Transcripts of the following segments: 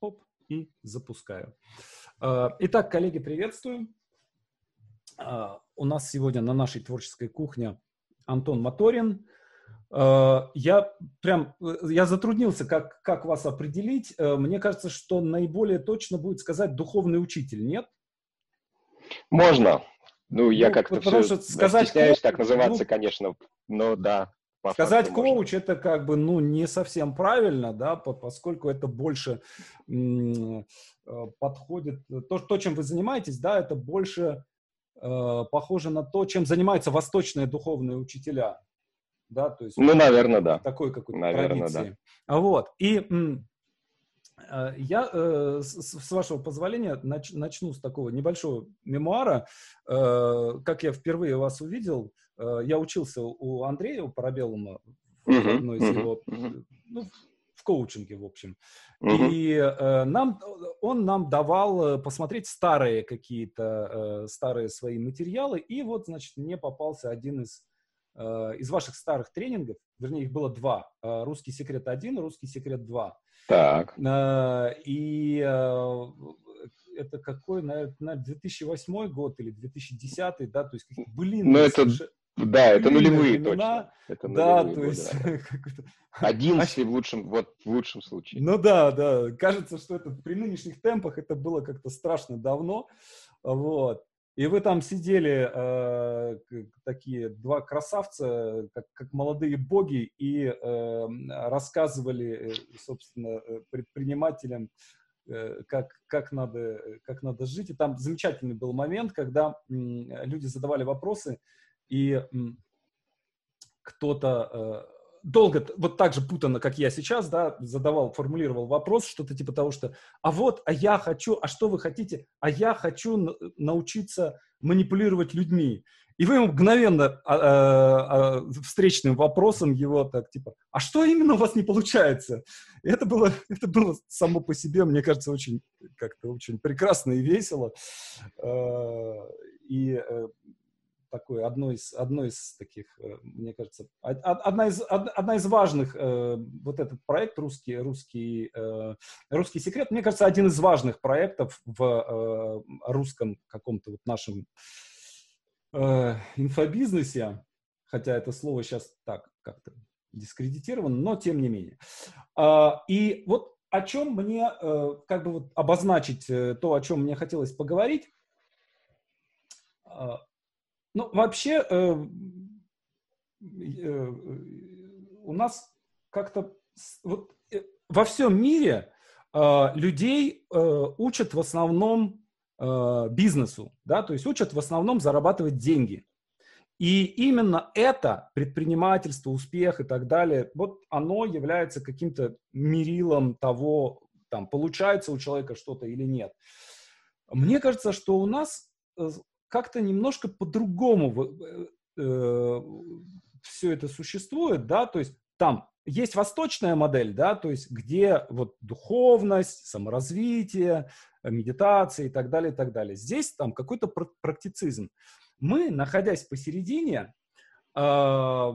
оп, и запускаю. Э, итак, коллеги, приветствую. Э, у нас сегодня на нашей творческой кухне Антон Моторин. Э, я прям, я затруднился, как, как вас определить. Мне кажется, что наиболее точно будет сказать духовный учитель, нет? Можно. Ну, я ну, как-то все что сказать стесняюсь так называться, ну, конечно, но да. Сказать коуч можно. это как бы ну не совсем правильно, да, поскольку это больше э, подходит то, то, чем вы занимаетесь, да, это больше э, похоже на то, чем занимаются восточные духовные учителя, да, то есть ну, наверное, да, такой какой-то наверное, традиции. Да. Вот и э, я, э, с, с вашего позволения, нач, начну с такого небольшого мемуара. Э, как я впервые вас увидел, Э, я учился у Андрея, у Парабеллума, uh-huh, одной из uh-huh, его, uh-huh. ну, в коучинге, в общем. Uh-huh. И э, нам, он нам давал э, посмотреть старые какие-то, э, старые свои материалы, и вот, значит, мне попался один из, э, из ваших старых тренингов, вернее, их было два, э, «Русский секрет 1», «Русский секрет 2». Так. Э, и э, это какой, наверное, 2008 год или 2010, да, то есть блин. Ну, это, да, это нулевые точно. Это да, то есть... Одиннадцатый в лучшем, вот в лучшем случае. Ну да, да. Кажется, что это при нынешних темпах это было как-то страшно давно. Вот. И вы там сидели э, такие два красавца, как, как молодые боги, и э, рассказывали, э, собственно, э, предпринимателям, э, как, как, надо, как надо жить. И там замечательный был момент, когда люди задавали вопросы, и кто-то э, долго, вот так же путано, как я сейчас, да, задавал, формулировал вопрос, что-то типа того, что, а вот, а я хочу, а что вы хотите? А я хочу научиться манипулировать людьми. И вы ему мгновенно а, а, а, встречным вопросом его так, типа, а что именно у вас не получается? Это было, это было само по себе, мне кажется, очень, как-то очень прекрасно и весело. Э, и э, такой, одно из, одно из таких, э, мне кажется, одна из, одна из важных, э, вот этот проект «Русский, русский, э, русский секрет», мне кажется, один из важных проектов в русском каком-то вот нашем инфобизнесе, хотя это слово сейчас так как-то дискредитировано, но тем не менее. А, и вот о чем мне, как бы вот обозначить то, о чем мне хотелось поговорить, а, ну, вообще, э, э, у нас как-то вот, э, во всем мире э, людей э, учат в основном э, бизнесу, да, то есть учат в основном зарабатывать деньги. И именно это, предпринимательство, успех и так далее, вот оно является каким-то мерилом того, там, получается у человека что-то или нет. Мне кажется, что у нас э, как-то немножко по-другому э, э, все это существует, да, то есть там есть восточная модель, да, то есть где вот духовность, саморазвитие, медитация и так далее, и так далее. Здесь там какой-то практицизм. Мы, находясь посередине, э,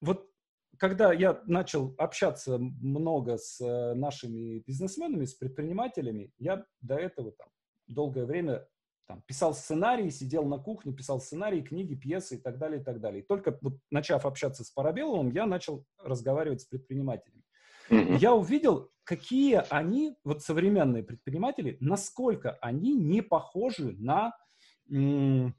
вот когда я начал общаться много с э, нашими бизнесменами, с предпринимателями, я до этого там долгое время там, писал сценарий, сидел на кухне, писал сценарии, книги, пьесы и так далее, и так далее. И только вот, начав общаться с Парабелловым, я начал разговаривать с предпринимателями. Mm-hmm. Я увидел, какие они, вот современные предприниматели, насколько они не похожи на, на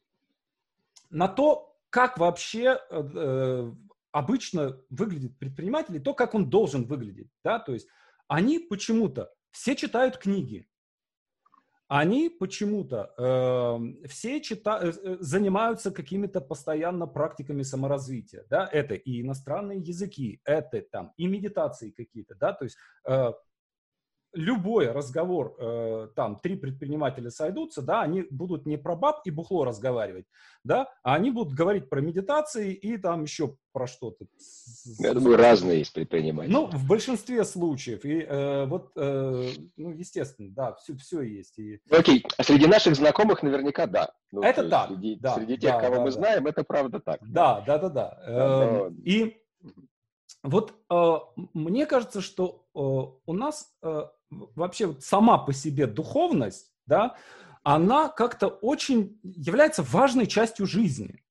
то, как вообще э, э, обычно выглядит предприниматель, и то, как он должен выглядеть. Да? То есть они почему-то все читают книги, они почему-то э, все чита- э, э, занимаются какими-то постоянно практиками саморазвития, да, это и иностранные языки, это там и медитации какие-то, да, то есть э, любой разговор, э, там, три предпринимателя сойдутся, да, они будут не про баб и бухло разговаривать, да, а они будут говорить про медитации и там еще про что-то. Я думаю, разные есть предприниматели. Ну, в большинстве случаев. И э, вот, э, ну, естественно, да, все, все есть. И... Окей, а среди наших знакомых наверняка да. Ну, это так, среди, да. Среди тех, да, кого да, мы да. знаем, это правда так. Да, да, да, да. да. Э, и вот э, мне кажется, что э, у нас э, вообще сама по себе духовность, да, она как-то очень является важной частью жизни.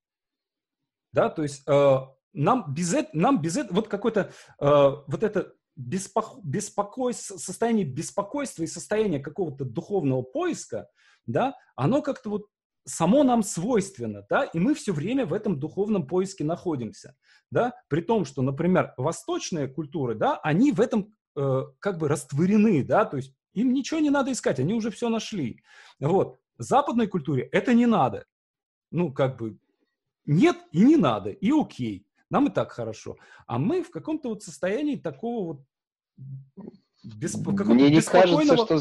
Да, то есть э, нам без этого, нам без этого, вот какой-то, э, вот это беспоко, беспокойство, состояние беспокойства и состояние какого-то духовного поиска, да, оно как-то вот само нам свойственно, да, и мы все время в этом духовном поиске находимся, да, при том, что, например, восточные культуры, да, они в этом э, как бы растворены, да, то есть им ничего не надо искать, они уже все нашли, вот. Западной культуре это не надо, ну, как бы нет и не надо, и окей, нам и так хорошо, а мы в каком-то вот состоянии такого вот бесп... Мне не кажется, что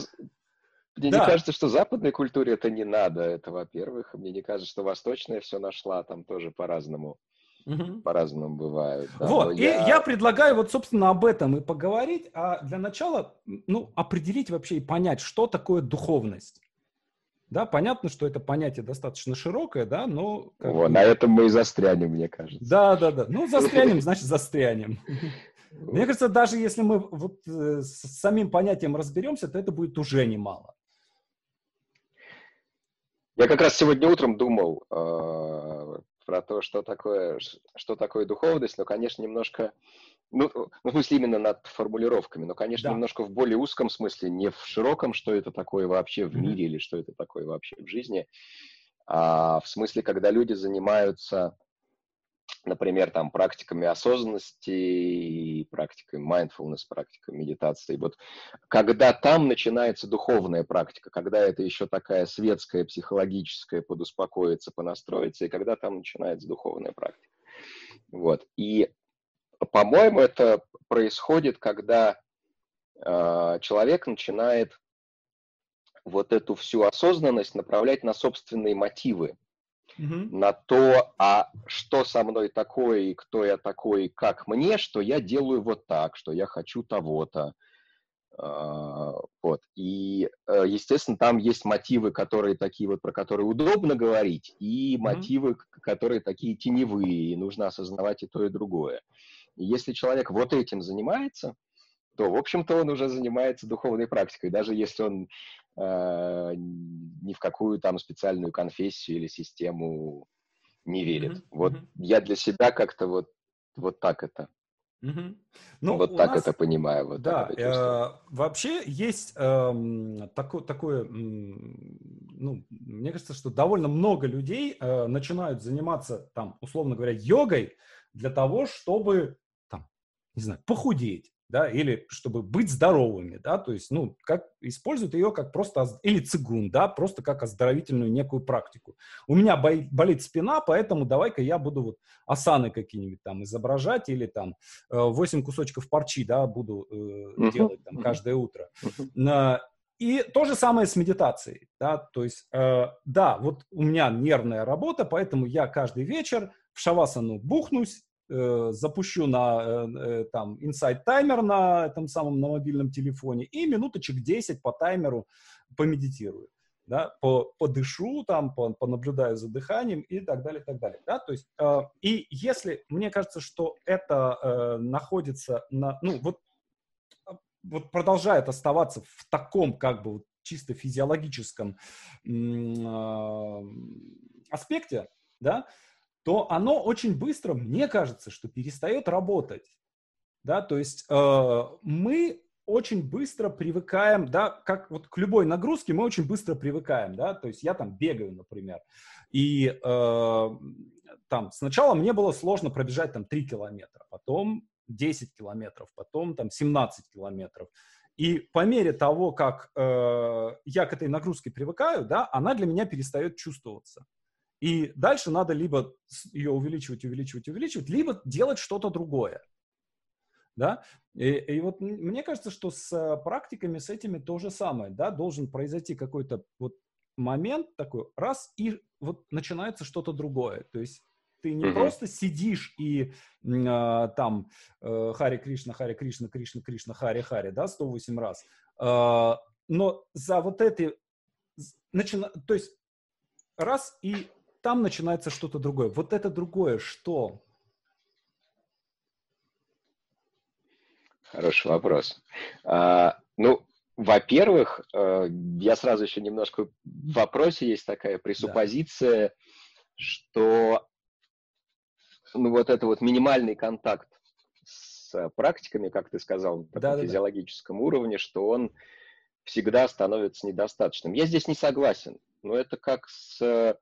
мне да. не кажется, что западной культуре это не надо, это во-первых. Мне не кажется, что восточная все нашла, там тоже по-разному. Угу. По-разному бывает. Да. Вот, и я... я предлагаю вот, собственно, об этом и поговорить, а для начала, ну, определить вообще и понять, что такое духовность. Да, понятно, что это понятие достаточно широкое, да, но... Вот, на этом мы и застрянем, мне кажется. Да, да, да. Ну, застрянем, значит, застрянем. Мне кажется, даже если мы вот э, с самим понятием разберемся, то это будет уже немало. Я как раз сегодня утром думал э, про то, что такое, что такое духовность, но, конечно, немножко, ну, ну, в смысле именно над формулировками, но, конечно, да. немножко в более узком смысле, не в широком, что это такое вообще в мире или что это такое вообще в жизни, а в смысле, когда люди занимаются например, там, практиками осознанности, практикой mindfulness, практикой медитации. Вот когда там начинается духовная практика, когда это еще такая светская, психологическая, подуспокоиться, понастроиться, и когда там начинается духовная практика. Вот. И, по-моему, это происходит, когда э, человек начинает вот эту всю осознанность направлять на собственные мотивы угу. на то, а что со мной такое, и кто я такой, и как мне, что я делаю вот так, что я хочу того-то. А, вот. И, э, естественно, там есть мотивы, которые такие вот, про которые удобно говорить, и mm-hmm. мотивы, которые такие теневые, и нужно осознавать и то, и другое. И если человек вот этим занимается, то, в общем-то, он уже занимается духовной практикой, даже если он э, ни в какую там специальную конфессию или систему не верит. Mm-hmm. Вот mm-hmm. я для себя как-то вот, вот так это. Mm-hmm. Ну, вот так нас, это понимаю. Вот да, э, вообще есть э, такое, такое, ну, мне кажется, что довольно много людей э, начинают заниматься, там, условно говоря, йогой для того, чтобы, там, не знаю, похудеть да, или чтобы быть здоровыми, да, то есть, ну, как используют ее как просто, или цигун, да, просто как оздоровительную некую практику. У меня болит спина, поэтому давай-ка я буду вот асаны какие-нибудь там изображать или там 8 э, кусочков парчи, да, буду э, делать там каждое утро. И то же самое с медитацией, да, то есть, э, да, вот у меня нервная работа, поэтому я каждый вечер в шавасану бухнусь, запущу на э, э, там inside таймер на этом самом на мобильном телефоне и минуточек 10 по таймеру помедитирую, да, по, подышу там, по, понаблюдаю за дыханием и так далее, и так далее, да, то есть э, и если мне кажется, что это э, находится на, ну вот вот продолжает оставаться в таком как бы вот, чисто физиологическом э, аспекте, да, то оно очень быстро, мне кажется, что перестает работать. Да, то есть э, мы очень быстро привыкаем, да, как вот к любой нагрузке мы очень быстро привыкаем, да, то есть я там бегаю, например, и э, там сначала мне было сложно пробежать там 3 километра, потом 10 километров, потом там 17 километров. И по мере того, как э, я к этой нагрузке привыкаю, да, она для меня перестает чувствоваться. И дальше надо либо ее увеличивать, увеличивать, увеличивать, либо делать что-то другое. Да? И, и вот мне кажется, что с э, практиками, с этими то же самое. Да? Должен произойти какой-то вот момент такой, раз, и вот начинается что-то другое. То есть ты не mm-hmm. просто сидишь и э, там э, Хари Кришна, Хари Кришна, Кришна, Кришна, Хари Хари, да, 108 раз. Э, но за вот эти, начина, то есть раз и там начинается что-то другое. Вот это другое что? Хороший вопрос. А, ну, во-первых, э, я сразу еще немножко в вопросе есть такая пресуппозиция, да. что ну, вот это вот минимальный контакт с практиками, как ты сказал, на да, физиологическом да. уровне, что он всегда становится недостаточным. Я здесь не согласен, но это как с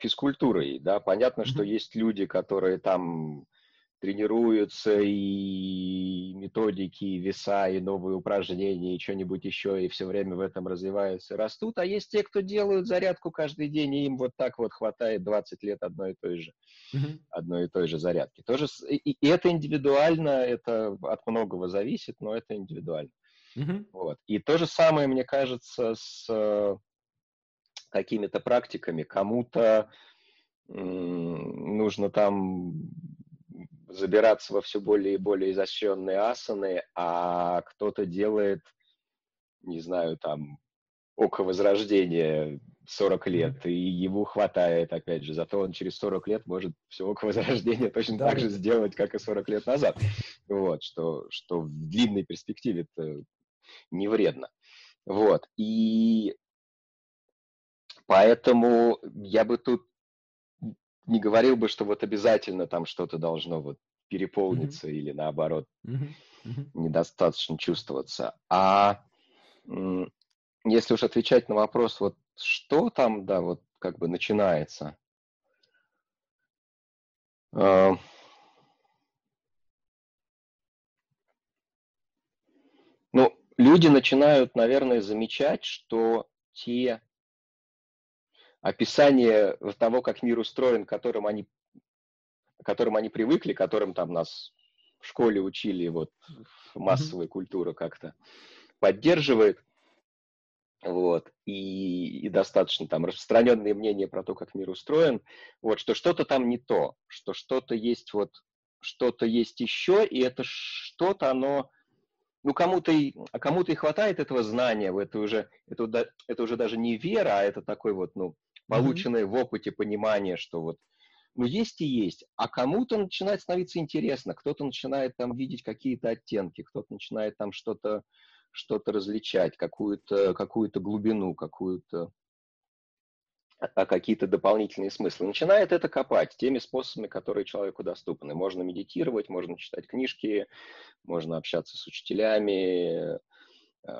физкультурой, да, понятно, mm-hmm. что есть люди, которые там тренируются и методики, и веса, и новые упражнения, и что-нибудь еще, и все время в этом развиваются и растут. А есть те, кто делают зарядку каждый день, и им вот так вот хватает 20 лет одной и той же, mm-hmm. одной и той же зарядки. Тоже, и, и это индивидуально, это от многого зависит, но это индивидуально. Mm-hmm. Вот. И то же самое, мне кажется, с э, какими-то практиками. Кому-то нужно там забираться во все более и более изощренные асаны, а кто-то делает, не знаю, там, око возрождения 40 лет, и ему хватает, опять же, зато он через 40 лет может все око возрождения точно да, так же сделать, как и 40 лет назад. Вот, что, что в длинной перспективе это не вредно. Вот, и поэтому я бы тут не говорил бы, что вот обязательно там что-то должно вот переполниться mm-hmm. или наоборот mm-hmm. Mm-hmm. недостаточно чувствоваться. А если уж отвечать на вопрос, вот что там, да, вот как бы начинается. Uh, ну, люди начинают, наверное, замечать, что те описание того, как мир устроен, которым они, которым они привыкли, которым там нас в школе учили, вот массовая mm-hmm. культура как-то поддерживает, вот, и, и достаточно там распространенные мнения про то, как мир устроен, вот, что что-то там не то, что что-то есть вот, что-то есть еще, и это что-то, оно, ну, кому-то и, а кому-то и хватает этого знания, это уже, это, это уже даже не вера, а это такой вот, ну, полученное mm-hmm. в опыте понимание, что вот ну, есть и есть. А кому-то начинает становиться интересно, кто-то начинает там видеть какие-то оттенки, кто-то начинает там что-то что-то различать, какую-то какую глубину, какую-то а какие-то дополнительные смыслы. Начинает это копать теми способами, которые человеку доступны. Можно медитировать, можно читать книжки, можно общаться с учителями,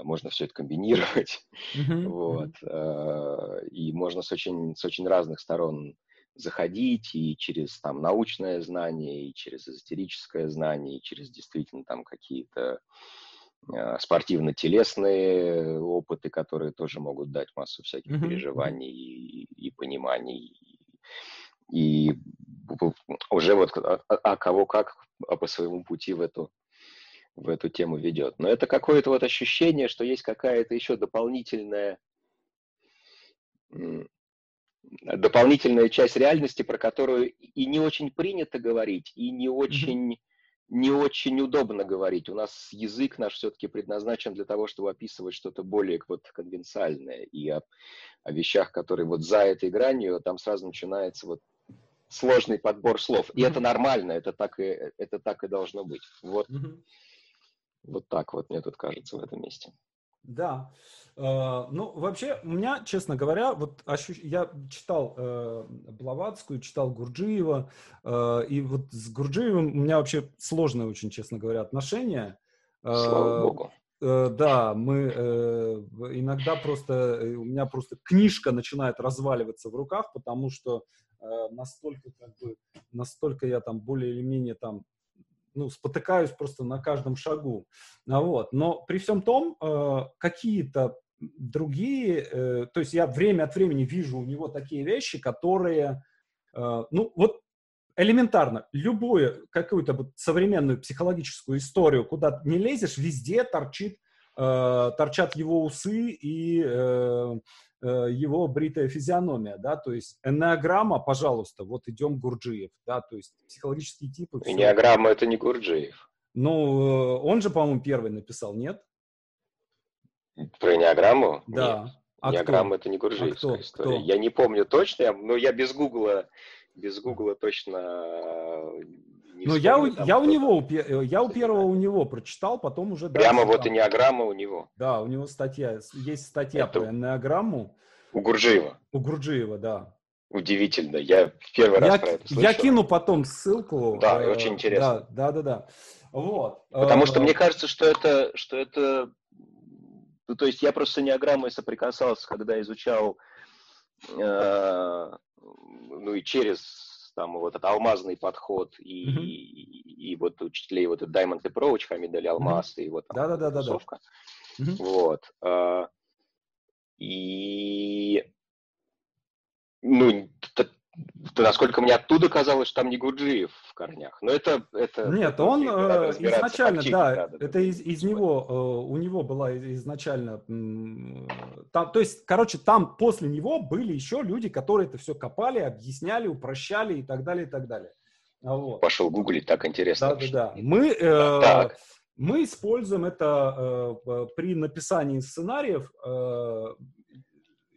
можно все это комбинировать, mm-hmm. вот, э, и можно с очень, с очень разных сторон заходить и через там научное знание, и через эзотерическое знание, и через действительно там какие-то э, спортивно-телесные опыты, которые тоже могут дать массу всяких mm-hmm. переживаний и, и пониманий. И, и уже вот а, а, а кого как а по своему пути в эту в эту тему ведет. Но это какое-то вот ощущение, что есть какая-то еще дополнительная дополнительная часть реальности, про которую и не очень принято говорить, и не очень, не очень удобно говорить. У нас язык наш все-таки предназначен для того, чтобы описывать что-то более вот конвенциальное. И о, о вещах, которые вот за этой гранью, там сразу начинается вот сложный подбор слов. И это нормально, это так и, это так и должно быть. Вот. Вот так вот мне тут кажется в этом месте. Да. Э, ну, вообще, у меня, честно говоря, вот ощущ... я читал э, Блаватскую, читал Гурджиева, э, и вот с Гурджиевым у меня вообще сложное очень, честно говоря, отношение. Слава Богу. Э, да, мы э, иногда просто, у меня просто книжка начинает разваливаться в руках, потому что э, настолько, как бы, настолько я там более или менее там ну, спотыкаюсь просто на каждом шагу. А вот. Но при всем том, э, какие-то другие, э, то есть я время от времени вижу у него такие вещи, которые, э, ну, вот элементарно, любую какую-то вот современную психологическую историю, куда не лезешь, везде торчит, торчат его усы и Э, его бритая физиономия, да, то есть энеограмма, пожалуйста, вот идем Гурджиев, да, то есть психологические типы. Энеограмма это не Гурджиев. Ну, э, он же, по-моему, первый написал, нет? Про энеограмму? Да. Нет. А Энеограмма это не Гурджиевская а история. Кто? Я не помню точно, но я без гугла, без гугла точно не Ну, я, я у него, я у первого у него прочитал, потом уже... Прямо вот и неограмма у него. Да, у него статья, есть статья Это... про неограмму. У Гурджиева. У Гурджиева, да. Удивительно, я первый я, раз про это слышал. Я кину потом ссылку. Да, э, очень интересно. Да, да, да, да. Вот. Потому что э, мне кажется, что это, что это, ну, то есть я просто с энеограммой соприкасался, когда изучал, э, ну и через там вот этот алмазный подход и, mm-hmm. и, и вот учителей вот этот Diamond Approach, Хамид Али Алмаз mm-hmm. и вот там да, да, да, да, да. Mm-hmm. Вот. Э, и ну, насколько мне оттуда казалось, что там не Гурджиев в корнях. Но это... это Нет, это, он э, изначально, да, да, это да, из, из него, э, у него была изначально... Там, то есть, короче, там после него были еще люди, которые это все копали, объясняли, упрощали и так далее, и так далее. Вот. Пошел гуглить, так интересно. Да, да, да. Мы, э, так. мы используем это э, при написании сценариев э,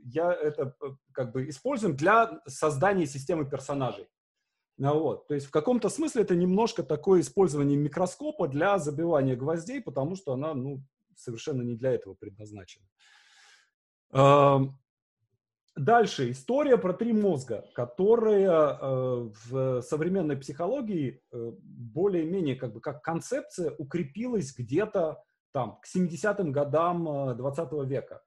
я это э, как бы используем для создания системы персонажей. Ну вот. То есть в каком-то смысле это немножко такое использование микроскопа для забивания гвоздей, потому что она ну, совершенно не для этого предназначена. Дальше история про три мозга, которая э, в современной психологии э, более-менее как бы как концепция укрепилась где-то там к 70-м годам 20 века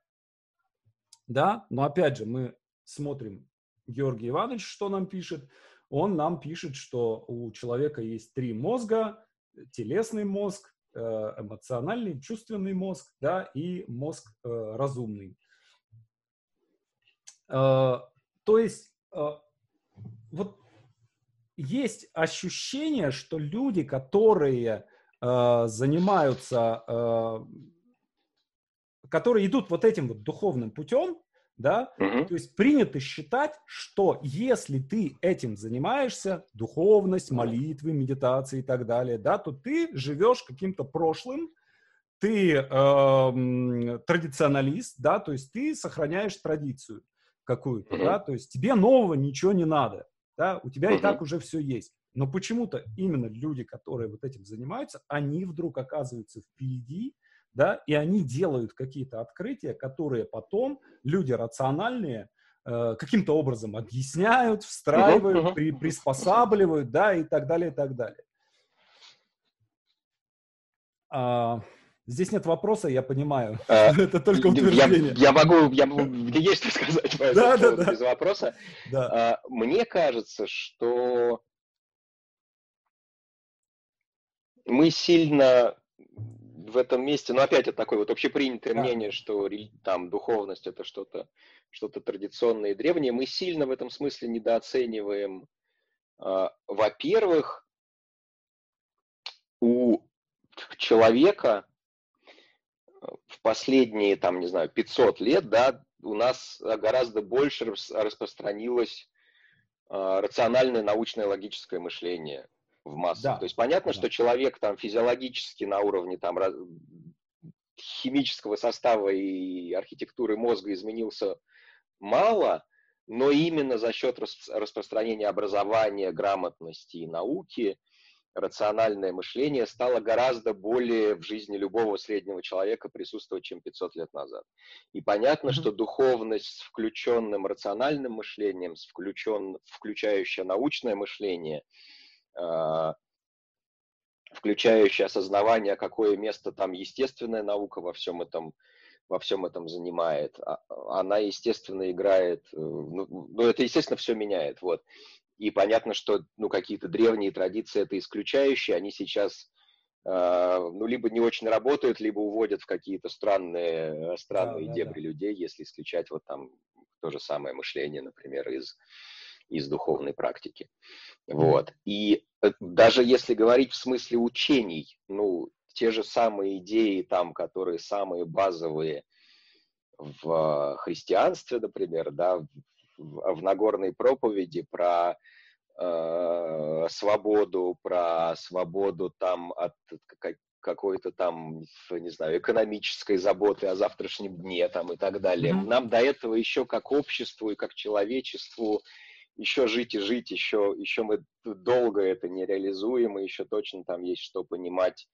да, но опять же мы смотрим Георгий Иванович, что нам пишет. Он нам пишет, что у человека есть три мозга, телесный мозг, э, эмоциональный, чувственный мозг, да, и мозг э, разумный. Э, то есть вот есть ощущение, что люди, которые занимаются которые идут вот этим вот духовным путем, да, угу. то есть принято считать, что если ты этим занимаешься, духовность, молитвы, медитации и так далее, да, то ты живешь каким-то прошлым, ты э, традиционалист, да, то есть ты сохраняешь традицию какую-то, угу. да, то есть тебе нового ничего не надо, да, у тебя угу. и так уже все есть. Но почему-то именно люди, которые вот этим занимаются, они вдруг оказываются впереди, да, и они делают какие-то открытия, которые потом люди рациональные э, каким-то образом объясняют, встраивают, uh-huh, uh-huh. При, приспосабливают, да, и так далее, и так далее. А, здесь нет вопроса, я понимаю. А, Это только утверждение. Я, я могу, я могу, есть что сказать по да, да, да. без вопроса. Да. А, мне кажется, что мы сильно в этом месте, но опять это такое вот общепринятое да. мнение, что там духовность это что-то что-то традиционное и древнее. Мы сильно в этом смысле недооцениваем, э, во-первых, у человека в последние, там, не знаю, 500 лет, да, у нас гораздо больше распространилось э, рациональное научное логическое мышление в массах. Да. То есть понятно, да. что человек там физиологически на уровне там химического состава и архитектуры мозга изменился мало, но именно за счет распространения образования, грамотности и науки рациональное мышление стало гораздо более в жизни любого среднего человека присутствовать, чем 500 лет назад. И понятно, mm-hmm. что духовность с включенным рациональным мышлением, с включен, включающая научное мышление – а, включающая осознавание, какое место там естественная наука во всем этом, во всем этом занимает. А, она, естественно, играет, э, ну, ну, это, естественно, все меняет, вот. И понятно, что, ну, какие-то древние традиции это исключающие, они сейчас, э, ну, либо не очень работают, либо уводят в какие-то странные, странные да, дебри да. людей, если исключать вот там то же самое мышление, например, из из духовной практики. Вот. И э, даже если говорить в смысле учений, ну, те же самые идеи там, которые самые базовые в христианстве, например, да, в, в Нагорной проповеди про э, свободу, про свободу там от какой-то там, не знаю, экономической заботы о завтрашнем дне там и так далее. Mm-hmm. Нам до этого еще как обществу и как человечеству еще жить и жить, еще, еще мы долго это не реализуем, и еще точно там есть что понимать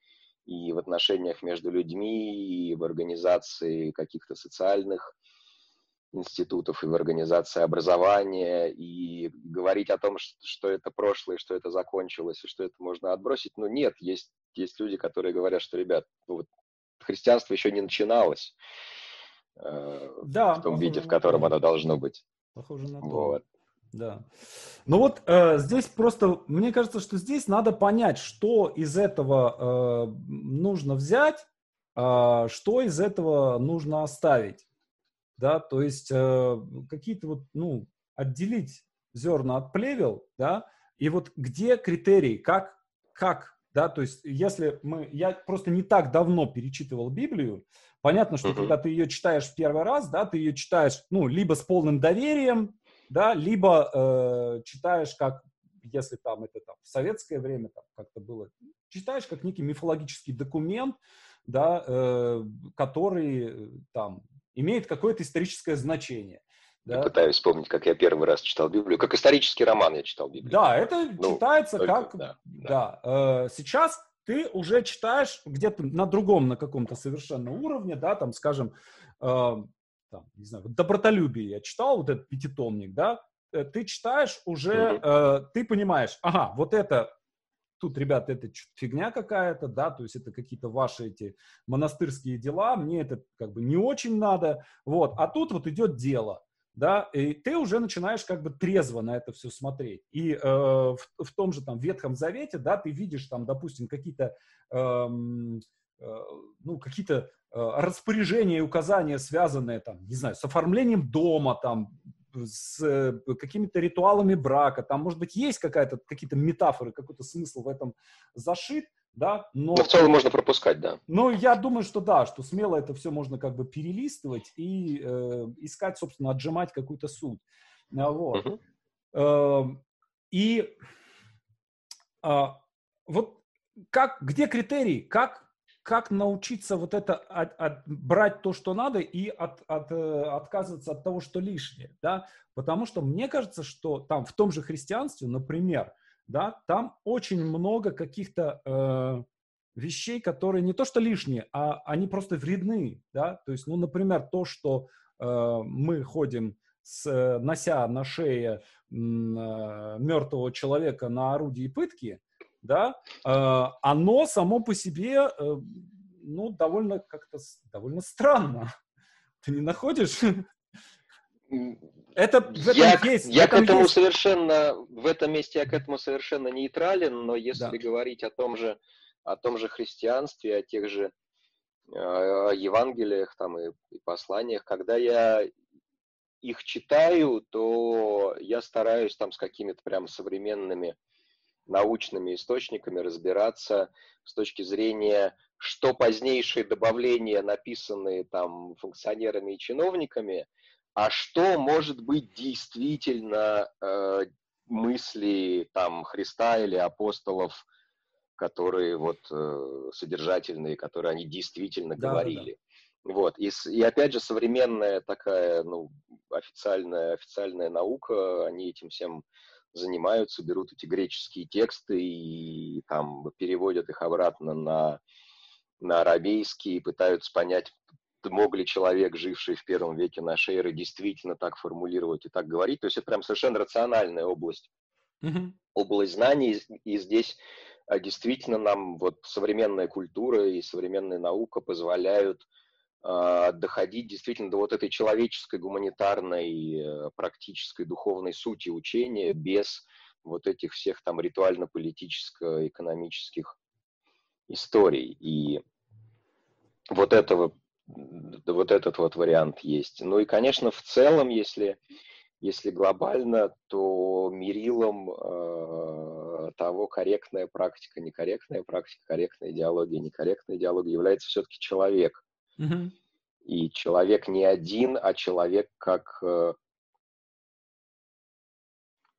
и в отношениях между людьми, и в организации каких-то социальных институтов, и в организации образования, и говорить о том, что это прошлое, что это закончилось, и что это можно отбросить. Ну, нет, есть, есть люди, которые говорят, что, ребят, ну, вот христианство еще не начиналось э, да, в том виде, в котором оно должно быть. Похоже на то. Вот. Да. Ну вот э, здесь просто, мне кажется, что здесь надо понять, что из этого э, нужно взять, э, что из этого нужно оставить. Да, то есть э, какие-то вот, ну, отделить зерна от плевел, да, и вот где критерии, как, как, да, то есть если мы, я просто не так давно перечитывал Библию, понятно, что uh-huh. когда ты ее читаешь в первый раз, да, ты ее читаешь, ну, либо с полным доверием, да, либо э, читаешь как, если там это там в советское время там как-то было, читаешь как некий мифологический документ, да, э, который э, там имеет какое-то историческое значение. Да. Я пытаюсь вспомнить, как я первый раз читал Библию. Как исторический роман я читал Библию. Да, это ну, читается только, как... Да, да. да. Э, сейчас ты уже читаешь где-то на другом, на каком-то совершенно уровне, да, там, скажем, э, там, не знаю, добротолюбие я читал, вот этот пятитомник, да, э, ты читаешь уже, э, ты понимаешь, ага, вот это, тут, ребята, это фигня какая-то, да, то есть это какие-то ваши эти монастырские дела, мне это как бы не очень надо, вот, а тут вот идет дело, да, и ты уже начинаешь как бы трезво на это все смотреть. И э, в, в том же там Ветхом Завете, да, ты видишь там, допустим, какие-то, эм, э, ну, какие-то Э, распоряжения и указания, связанные там, не знаю, с оформлением дома, там, с э, какими-то ритуалами брака, там, может быть, есть какая-то, какие-то метафоры, какой-то смысл в этом зашит, да, но... Но в целом можно пропускать, да. Но я думаю, что да, что смело это все можно как бы перелистывать и э, искать, собственно, отжимать какую-то суть. А, вот. Угу. Э, и э, вот как, где критерии, как как научиться вот это от, от, брать то, что надо, и от, от, э, отказываться от того, что лишнее, да, потому что мне кажется, что там в том же христианстве, например, да, там очень много каких-то э, вещей, которые не то что лишние, а они просто вредны, да, то есть, ну, например, то, что э, мы ходим с, нося на шее э, мертвого человека на орудии пытки, да, э, оно само по себе, э, ну, довольно как-то, довольно странно. Ты не находишь? Это в этом я, есть. Я этом к этому есть. совершенно, в этом месте я к этому совершенно нейтрален, но если да. говорить о том же, о том же христианстве, о тех же э, Евангелиях там и, и посланиях, когда я их читаю, то я стараюсь там с какими-то прям современными научными источниками разбираться с точки зрения, что позднейшие добавления, написанные там функционерами и чиновниками, а что может быть действительно э, мысли там Христа или апостолов, которые вот э, содержательные, которые они действительно да, говорили. Да. Вот. И, и опять же, современная такая, ну, официальная, официальная наука, они этим всем занимаются, берут эти греческие тексты и там переводят их обратно на, на арамейский, пытаются понять, мог ли человек, живший в первом веке нашей эры, действительно так формулировать и так говорить. То есть это прям совершенно рациональная область, mm-hmm. область знаний, и здесь а, действительно нам вот современная культура и современная наука позволяют доходить действительно до вот этой человеческой, гуманитарной, э, практической, духовной сути учения без вот этих всех там ритуально-политическо-экономических историй. И вот этого вот этот вот вариант есть. Ну и, конечно, в целом, если, если глобально, то мерилом э, того, корректная практика, некорректная практика, корректная идеология, некорректная идеология является все-таки человек. Угу. И человек не один, а человек как э,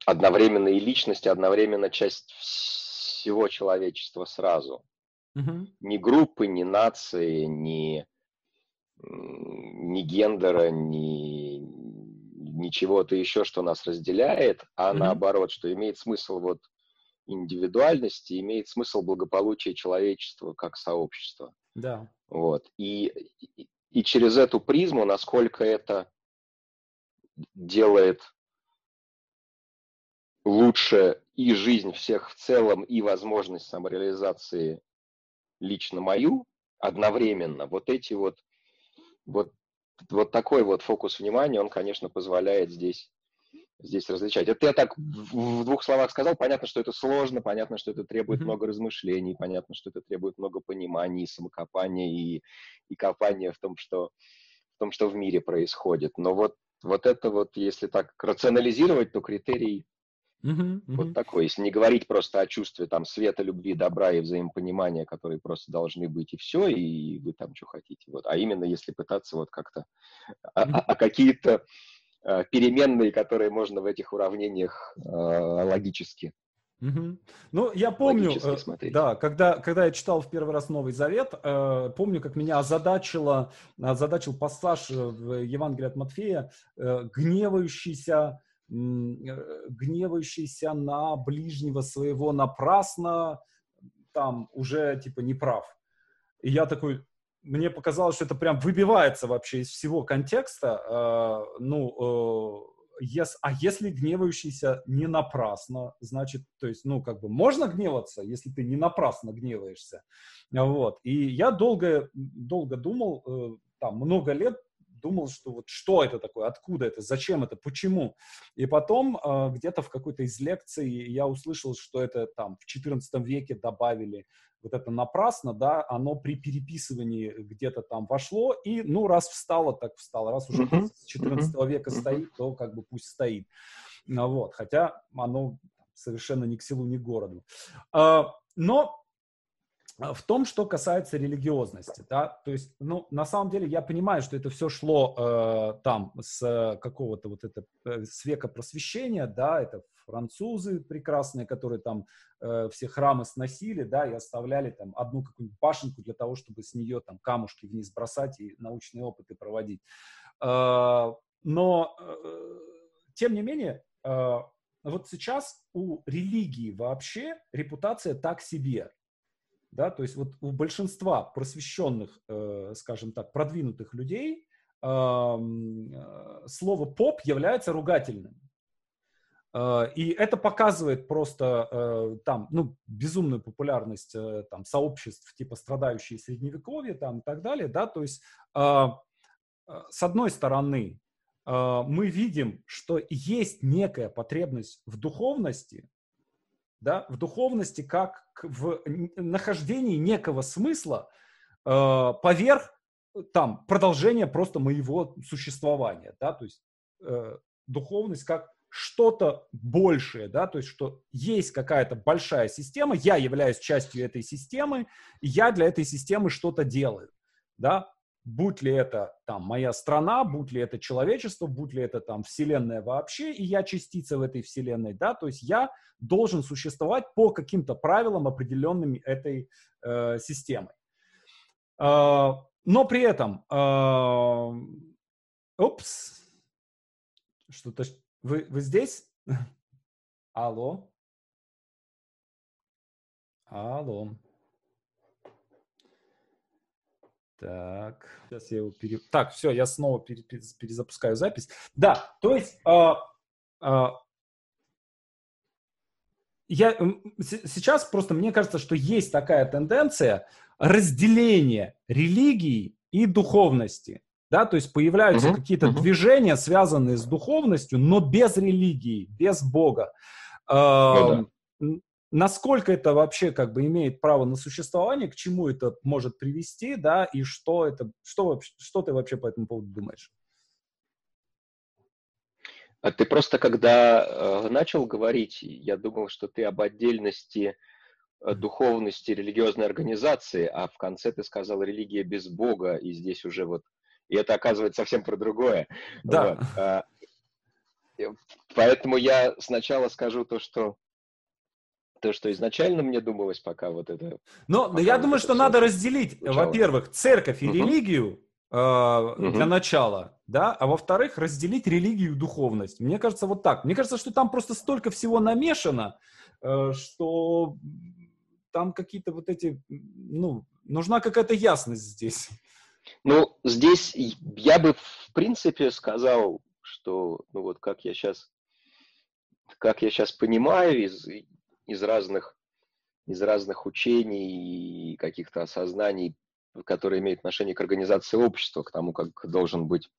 одновременно и личность, и одновременно часть всего человечества сразу. Угу. Ни группы, ни нации, ни, ни гендера, ни, не чего-то еще, что нас разделяет, а mm-hmm. наоборот, что имеет смысл вот индивидуальности, имеет смысл благополучия человечества как сообщества. Да. Вот. И, и, через эту призму, насколько это делает лучше и жизнь всех в целом, и возможность самореализации лично мою одновременно, вот эти вот, вот, вот такой вот фокус внимания, он, конечно, позволяет здесь, здесь различать. Это я так в, двух словах сказал, понятно, что это сложно, понятно, что это требует mm-hmm. много размышлений, понятно, что это требует много понимания, самокопания и, и копания в том, что, в том, что в мире происходит. Но вот, вот это вот, если так рационализировать, то критерий Uh-huh, uh-huh. Вот такой. Если не говорить просто о чувстве там света, любви, добра и взаимопонимания, которые просто должны быть и все, и вы там что хотите. Вот. А именно если пытаться вот как-то uh-huh. а, а какие-то переменные, которые можно в этих уравнениях а, логически Угу. Ну, я помню, э, да, когда, когда я читал в первый раз Новый Завет, э, помню, как меня озадачило, озадачил пассаж в Евангелии от Матфея, э, гневающийся Э, гневающийся на ближнего своего напрасно, там уже типа не прав. И я такой, мне показалось, что это прям выбивается вообще из всего контекста. Э, ну, э, ес, а если гневающийся не напрасно, значит, то есть, ну, как бы можно гневаться, если ты не напрасно гневаешься. Вот. И я долго, долго думал, э, там, много лет думал, что вот что это такое, откуда это, зачем это, почему. И потом э, где-то в какой-то из лекций я услышал, что это там в 14 веке добавили вот это напрасно, да, оно при переписывании где-то там вошло, и, ну, раз встало, так встало, раз уже с 14 века стоит, то как бы пусть стоит. Ну, вот, хотя оно совершенно ни к селу, ни к городу. Э, но в том, что касается религиозности, да, то есть, ну, на самом деле я понимаю, что это все шло э, там с какого-то вот это э, с века просвещения, да, это французы прекрасные, которые там э, все храмы сносили, да, и оставляли там одну какую-нибудь башенку для того, чтобы с нее там камушки вниз бросать и научные опыты проводить. Э, но э, тем не менее, э, вот сейчас у религии вообще репутация так себе да, то есть вот у большинства просвещенных, э, скажем так, продвинутых людей э, слово «поп» является ругательным. Э, и это показывает просто э, там, ну, безумную популярность э, там сообществ типа страдающие средневековье там и так далее, да, то есть с одной стороны мы видим, что есть некая потребность в духовности, да, в духовности как в нахождении некого смысла поверх там продолжения просто моего существования, да, то есть духовность как что-то большее, да, то есть что есть какая-то большая система, я являюсь частью этой системы, и я для этой системы что-то делаю, да, будь ли это там моя страна, будь ли это человечество, будь ли это там вселенная вообще, и я частица в этой вселенной, да, то есть я должен существовать по каким-то правилам, определенными этой э, системой. Э, но при этом, э, упс, что-то, вы, вы здесь? Алло? Алло. Так, сейчас я его пере... Так, все, я снова пере... перезапускаю запись. Да, то есть э, э, я сейчас просто мне кажется, что есть такая тенденция разделения религии и духовности. Да, то есть появляются uh-huh, какие-то uh-huh. движения, связанные с духовностью, но без религии, без Бога. Ну, да насколько это вообще как бы имеет право на существование, к чему это может привести, да, и что это, что, что ты вообще по этому поводу думаешь? А ты просто, когда э, начал говорить, я думал, что ты об отдельности э, духовности религиозной организации, а в конце ты сказал религия без Бога, и здесь уже вот, и это оказывается совсем про другое. Да. Вот. А, поэтому я сначала скажу то, что то, что изначально мне думалось, пока вот это... Но пока я вот думаю, что надо разделить, во-первых, церковь и угу. религию э, угу. для начала, да, а во-вторых, разделить религию и духовность. Мне кажется, вот так. Мне кажется, что там просто столько всего намешано, э, что там какие-то вот эти, ну, нужна какая-то ясность здесь. Ну, здесь я бы, в принципе, сказал, что, ну вот как я сейчас, как я сейчас понимаю из, из разных, из разных учений и каких-то осознаний, которые имеют отношение к организации общества, к тому, как должен быть,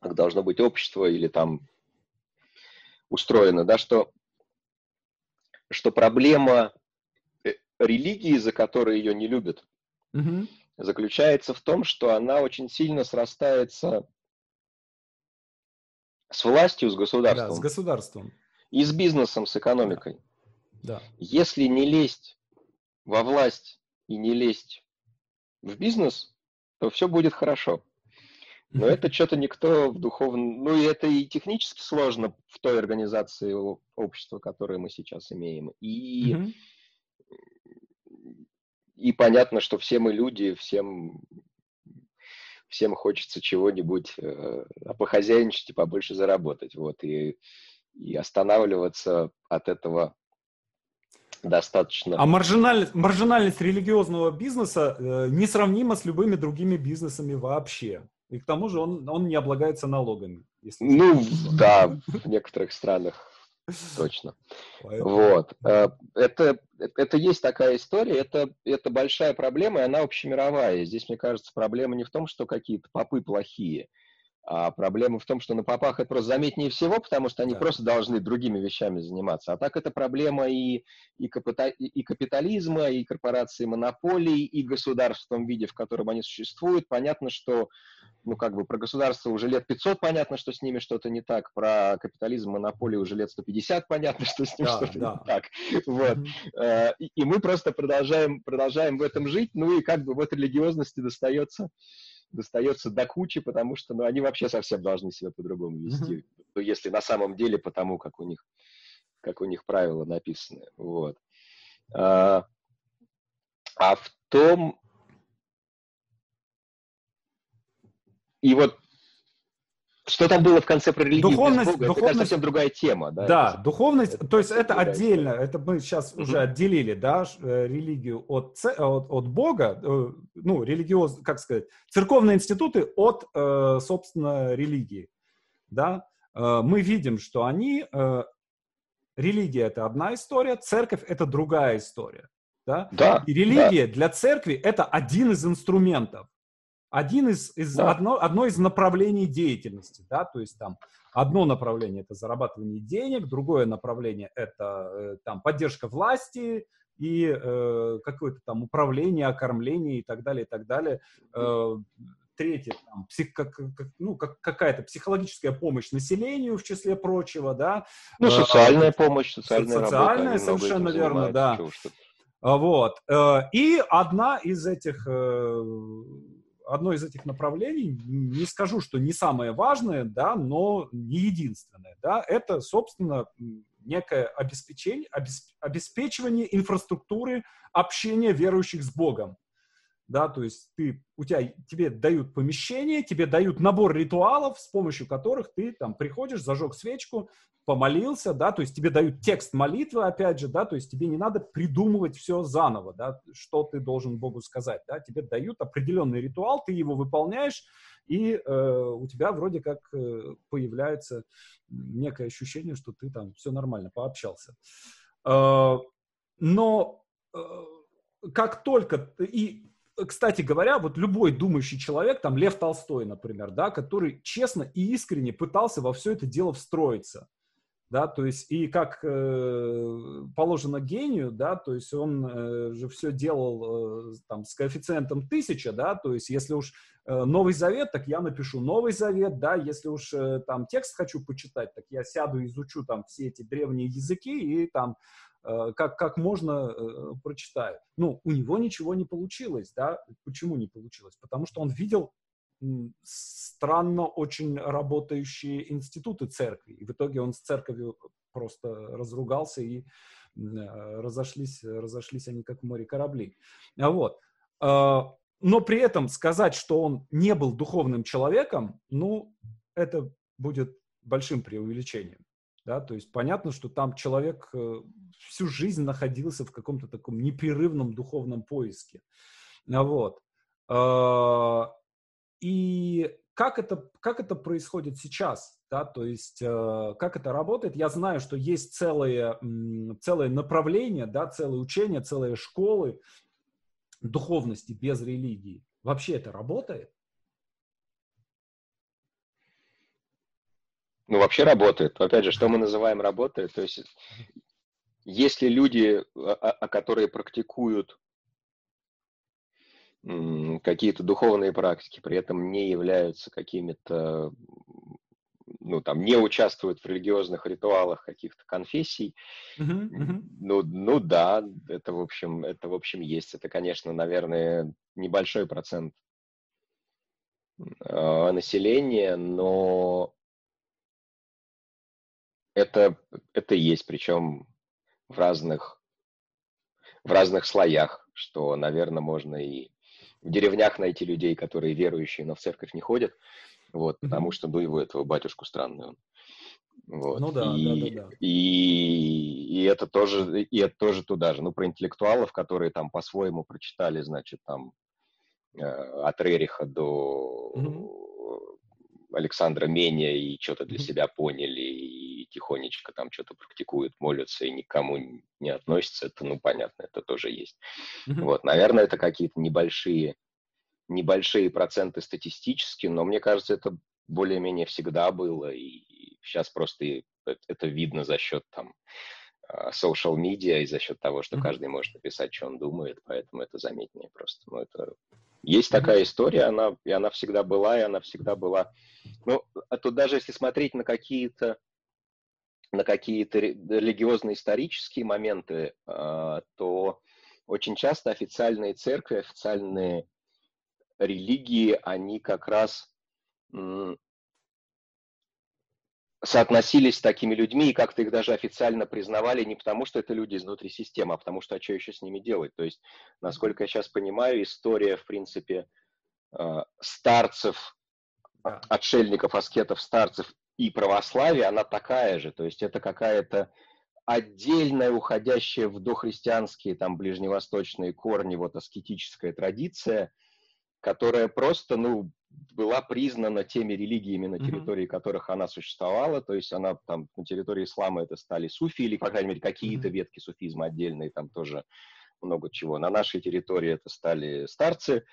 как должно быть общество или там устроено, да, что, что проблема э, религии, за которой ее не любят, угу. Заключается в том, что она очень сильно срастается с властью, с государством. Да, с государством. И с бизнесом, с экономикой. Да. Если не лезть во власть и не лезть в бизнес, то все будет хорошо. Но это что-то никто в духовном... Ну, и это и технически сложно в той организации общества, которое мы сейчас имеем. И, и понятно, что все мы люди, всем всем хочется чего-нибудь э, похозяйничать и побольше заработать. Вот, и, и останавливаться от этого достаточно. А маржинальность, маржинальность религиозного бизнеса э, несравнима с любыми другими бизнесами вообще. И к тому же он, он не облагается налогами. Если ну, да, в некоторых странах Точно. Вот. Э, это, это есть такая история, это, это большая проблема, и она общемировая. Здесь, мне кажется, проблема не в том, что какие-то попы плохие, а проблема в том, что на попах это просто заметнее всего, потому что они да. просто должны другими вещами заниматься. А так это проблема и, и, капита, и капитализма, и корпорации монополий, и государств в том виде, в котором они существуют. Понятно, что ну, как бы про государство уже лет 500 понятно, что с ними что-то не так, про капитализм, монополию уже лет 150 понятно, что с ним да, что-то да. не так. Вот. Mm-hmm. И, и мы просто продолжаем, продолжаем в этом жить, ну и как бы вот религиозности достается достается до кучи, потому что ну, они вообще совсем должны себя по-другому вести. Mm-hmm. Ну, если на самом деле потому, как у них, как у них правила написаны. Вот. А, а в том, И вот что там было в конце про религию духовность, Бога, духовность, это совсем другая тема. Да, да это, духовность, это, то есть это отдельно, тема. это мы сейчас угу. уже отделили, да, э, религию от, от, от Бога, э, ну, религиоз, как сказать, церковные институты от, э, собственно, религии, да. Мы видим, что они, религия — это одна история, церковь — это другая история, да. да И религия да. для церкви — это один из инструментов один из, из да. одно, одно из направлений деятельности, да, то есть там одно направление это зарабатывание денег, другое направление это э, там поддержка власти и э, какое-то там управление, окормление и так далее, и так далее. Э, третье, там, псих, как, как, ну, как, какая-то психологическая помощь населению, в числе прочего, да. Ну, социальная э, помощь, социальная, социальная работа. совершенно верно, да. Вот. Э, и одна из этих э, одно из этих направлений, не скажу, что не самое важное, да, но не единственное, да, это, собственно, некое обеспечение, обеспечивание инфраструктуры общения верующих с Богом да, то есть ты, у тебя, тебе дают помещение, тебе дают набор ритуалов, с помощью которых ты там приходишь, зажег свечку, помолился, да, то есть тебе дают текст молитвы, опять же, да, то есть тебе не надо придумывать все заново, да, что ты должен Богу сказать, да, тебе дают определенный ритуал, ты его выполняешь, и э, у тебя вроде как э, появляется некое ощущение, что ты там все нормально пообщался. Э, но э, как только, и кстати говоря, вот любой думающий человек, там Лев Толстой, например, да, который честно и искренне пытался во все это дело встроиться, да, то есть и как э, положено гению, да, то есть он э, же все делал э, там с коэффициентом тысяча, да, то есть если уж э, Новый Завет, так я напишу Новый Завет, да, если уж э, там текст хочу почитать, так я сяду изучу там все эти древние языки и там как, как можно э, прочитаю. Ну, у него ничего не получилось, да. Почему не получилось? Потому что он видел странно очень работающие институты церкви. И в итоге он с церковью просто разругался и э, разошлись, разошлись они как в море корабли. Вот. но при этом сказать, что он не был духовным человеком, ну, это будет большим преувеличением. Да, то есть понятно, что там человек э, всю жизнь находился в каком-то таком непрерывном духовном поиске. Вот. А, и как это, как это происходит сейчас? Да? То есть э, как это работает? Я знаю, что есть целые, целое направление, да, целые учения, целые школы духовности без религии. Вообще это работает? Ну, вообще работает. Опять же, что мы называем работает? То есть, если люди, а, а, которые практикуют какие-то духовные практики, при этом не являются какими-то, ну, там, не участвуют в религиозных ритуалах каких-то конфессий, uh-huh, uh-huh. ну, ну, да, это, в общем, это, в общем, есть. Это, конечно, наверное, небольшой процент населения, но это, это есть, причем в разных, в разных слоях, что, наверное, можно и в деревнях найти людей, которые верующие, но в церковь не ходят, вот, потому что, ну, его этого батюшку странный он. Вот. Ну да, и, да, да, да. И, и это тоже, и это тоже туда же. Ну, про интеллектуалов, которые там по-своему прочитали, значит, там э, от Рериха до mm-hmm. Александра Меня и что-то для mm-hmm. себя поняли, и тихонечко там что-то практикуют, молятся и никому не относятся, это, ну, понятно, это тоже есть. Mm-hmm. Вот, наверное, это какие-то небольшие, небольшие проценты статистически, но мне кажется, это более-менее всегда было, и сейчас просто это видно за счет там а, social media и за счет того, что mm-hmm. каждый может написать, что он думает, поэтому это заметнее просто. Ну, это есть такая история, она, и она всегда была, и она всегда была. Ну, а тут даже если смотреть на какие-то на какие-то религиозные исторические моменты, а, то очень часто официальные церкви, официальные религии, они как раз соотносились с такими людьми и как-то их даже официально признавали не потому, что это люди изнутри системы, а потому что а что еще с ними делать. То есть, насколько я сейчас понимаю, история, в принципе, э, старцев, отшельников, аскетов, старцев и православия, она такая же. То есть это какая-то отдельная, уходящая в дохристианские, там, ближневосточные корни, вот аскетическая традиция, которая просто, ну, была признана теми религиями, на территории mm-hmm. которых она существовала, то есть она там на территории ислама это стали суфи, или, по крайней мере, какие-то mm-hmm. ветки суфизма отдельные, там тоже много чего. На нашей территории это стали старцы,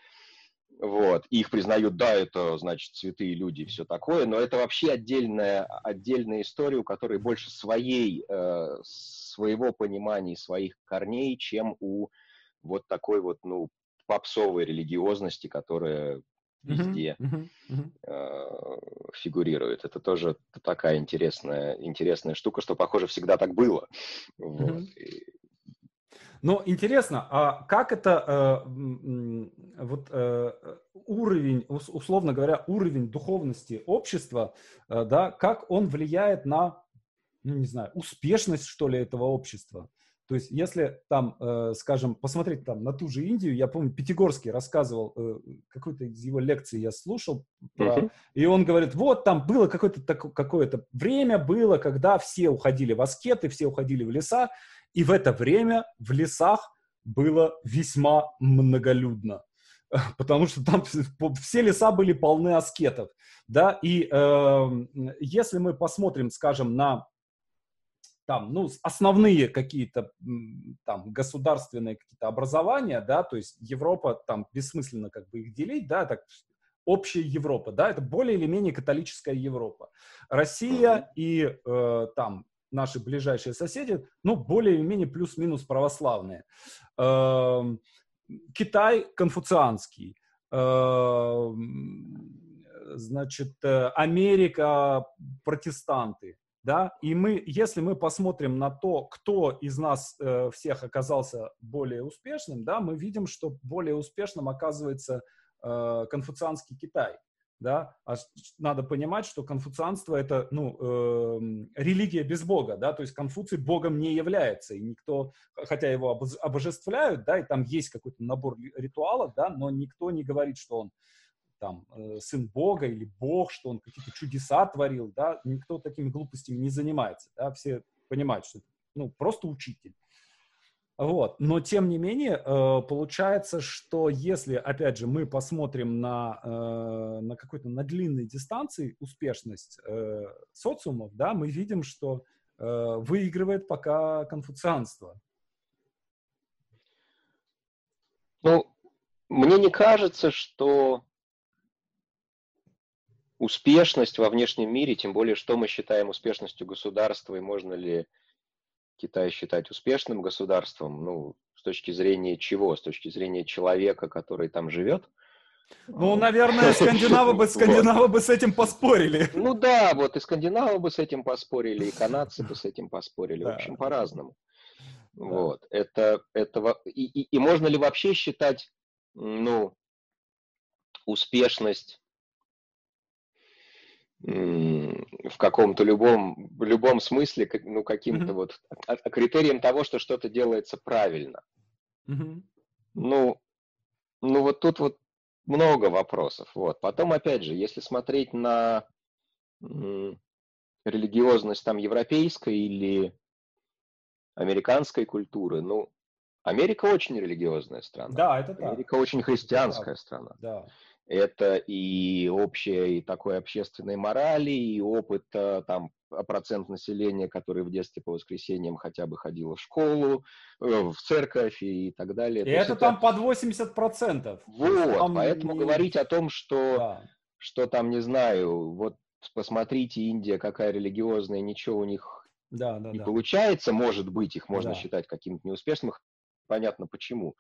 вот, и их признают, да, это, значит, святые люди и все такое, но это вообще отдельная, отдельная история, у которой больше своей, э, своего понимания, своих корней, чем у вот такой вот, ну, попсовой религиозности, которая везде uh-huh, uh-huh. фигурирует. Это тоже такая интересная, интересная штука, что, похоже, всегда так было. Вот. Uh-huh. Но интересно, а как это э, вот э, уровень, условно говоря, уровень духовности общества, э, да, как он влияет на, ну не знаю, успешность что ли этого общества? То есть, если там, э, скажем, посмотреть там на ту же Индию, я помню, Пятигорский рассказывал, э, какой-то из его лекций я слушал, про, uh-huh. и он говорит, вот там было какое-то какое-то время было, когда все уходили в аскеты, все уходили в леса, и в это время в лесах было весьма многолюдно потому что там все леса были полны аскетов, да, и э, если мы посмотрим, скажем, на там, ну, основные какие-то там государственные какие-то образования, да, то есть Европа, там, бессмысленно как бы их делить, да, так, общая Европа, да, это более или менее католическая Европа. Россия и э, там наши ближайшие соседи, ну, более или менее плюс-минус православные. Э, Китай конфуцианский. Э, значит, э, Америка протестанты да, и мы, если мы посмотрим на то, кто из нас э, всех оказался более успешным, да, мы видим, что более успешным оказывается э, конфуцианский Китай. Да, а надо понимать, что конфуцианство это, ну, э, религия без Бога, да, то есть Конфуций Богом не является, и никто, хотя его обожествляют, да, и там есть какой-то набор ритуалов, да, но никто не говорит, что он там э, сын Бога или Бог, что он какие-то чудеса творил, да, никто такими глупостями не занимается, да, все понимают, что ну, просто учитель. Вот. Но, тем не менее, э, получается, что если, опять же, мы посмотрим на, э, на какой-то на длинной дистанции успешность э, социумов, да, мы видим, что выигрывает пока конфуцианство. Ну, мне не кажется, что успешность во внешнем мире, тем более, что мы считаем успешностью государства, и можно ли Китай считать успешным государством, ну, с точки зрения чего? С точки зрения человека, который там живет? Ну, наверное, скандинавы бы, скандинавы бы с этим поспорили. Ну да, вот и скандинавы бы с этим поспорили, и канадцы бы с этим поспорили. В общем, по-разному. Вот. Это, это, и, и, и можно ли вообще считать, ну, успешность в каком-то любом, в любом смысле, ну, каким-то mm-hmm. вот а, а, критерием того, что что-то делается правильно. Mm-hmm. Ну, ну, вот тут вот много вопросов. Вот. Потом, опять же, если смотреть на религиозность там европейской или американской культуры, ну, Америка очень религиозная страна. Да, это так. Америка очень христианская это страна. Да. Это и общая и такой общественной морали, и опыт э, там процент населения, который в детстве по воскресеньям хотя бы ходило в школу, э, в церковь и так далее. И это, это там под 80 процентов. Вот, там поэтому не... говорить о том, что, да. что там, не знаю, вот посмотрите, Индия какая религиозная, ничего у них да, да, не да. получается, может быть, их можно да. считать каким-то неуспешным, понятно почему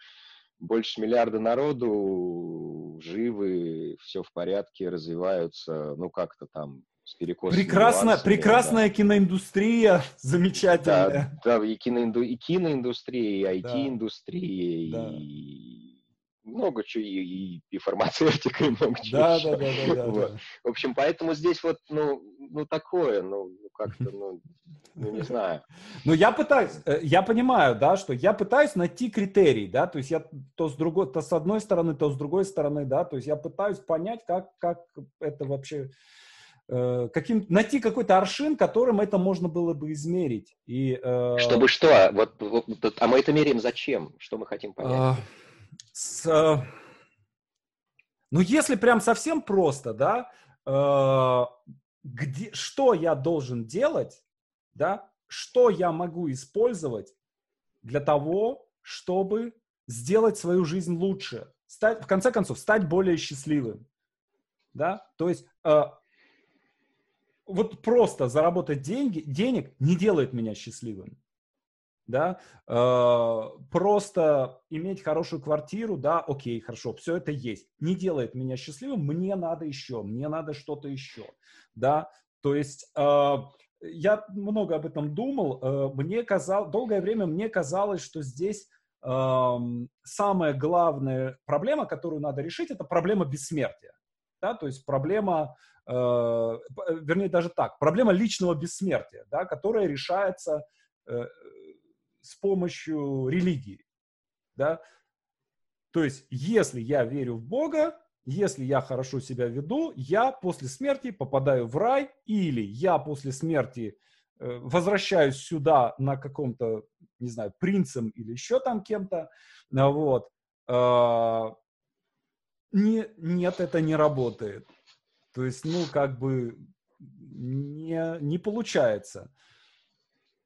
больше миллиарда народу живы, все в порядке, развиваются, ну как-то там с перекосом. Прекрасно, прекрасная да. киноиндустрия, замечательная. Да, да и, киноинду, и киноиндустрия, и IT-индустрия, да. и много чего, и, и фармацевтика, и много чего да, Да, да, да, да, вот. да. В общем, поэтому здесь вот, ну, ну такое, ну, как-то, ну, ну, не знаю. Ну, я пытаюсь, э, я понимаю, да, что я пытаюсь найти критерий, да, то есть я то с другой, то с одной стороны, то с другой стороны, да, то есть я пытаюсь понять, как, как это вообще, э, каким, найти какой-то аршин, которым это можно было бы измерить. И, э, Чтобы что? Вот, вот, а мы это меряем зачем? Что мы хотим понять? С, э, ну, если прям совсем просто, да, э, где, что я должен делать, да, что я могу использовать для того, чтобы сделать свою жизнь лучше, стать, в конце концов, стать более счастливым, да, то есть э, вот просто заработать деньги, денег не делает меня счастливым, да, э, просто иметь хорошую квартиру, да, окей, хорошо, все это есть, не делает меня счастливым, мне надо еще, мне надо что-то еще, да, то есть э, я много об этом думал, э, мне казалось, долгое время мне казалось, что здесь э, самая главная проблема, которую надо решить, это проблема бессмертия, да, то есть проблема, э, вернее даже так, проблема личного бессмертия, да, которая решается э, с помощью религии, да, то есть если я верю в Бога, если я хорошо себя веду, я после смерти попадаю в рай, или я после смерти э, возвращаюсь сюда на каком-то, не знаю, принцем или еще там кем-то, а, вот. А, не, нет, это не работает. То есть, ну, как бы не, не получается.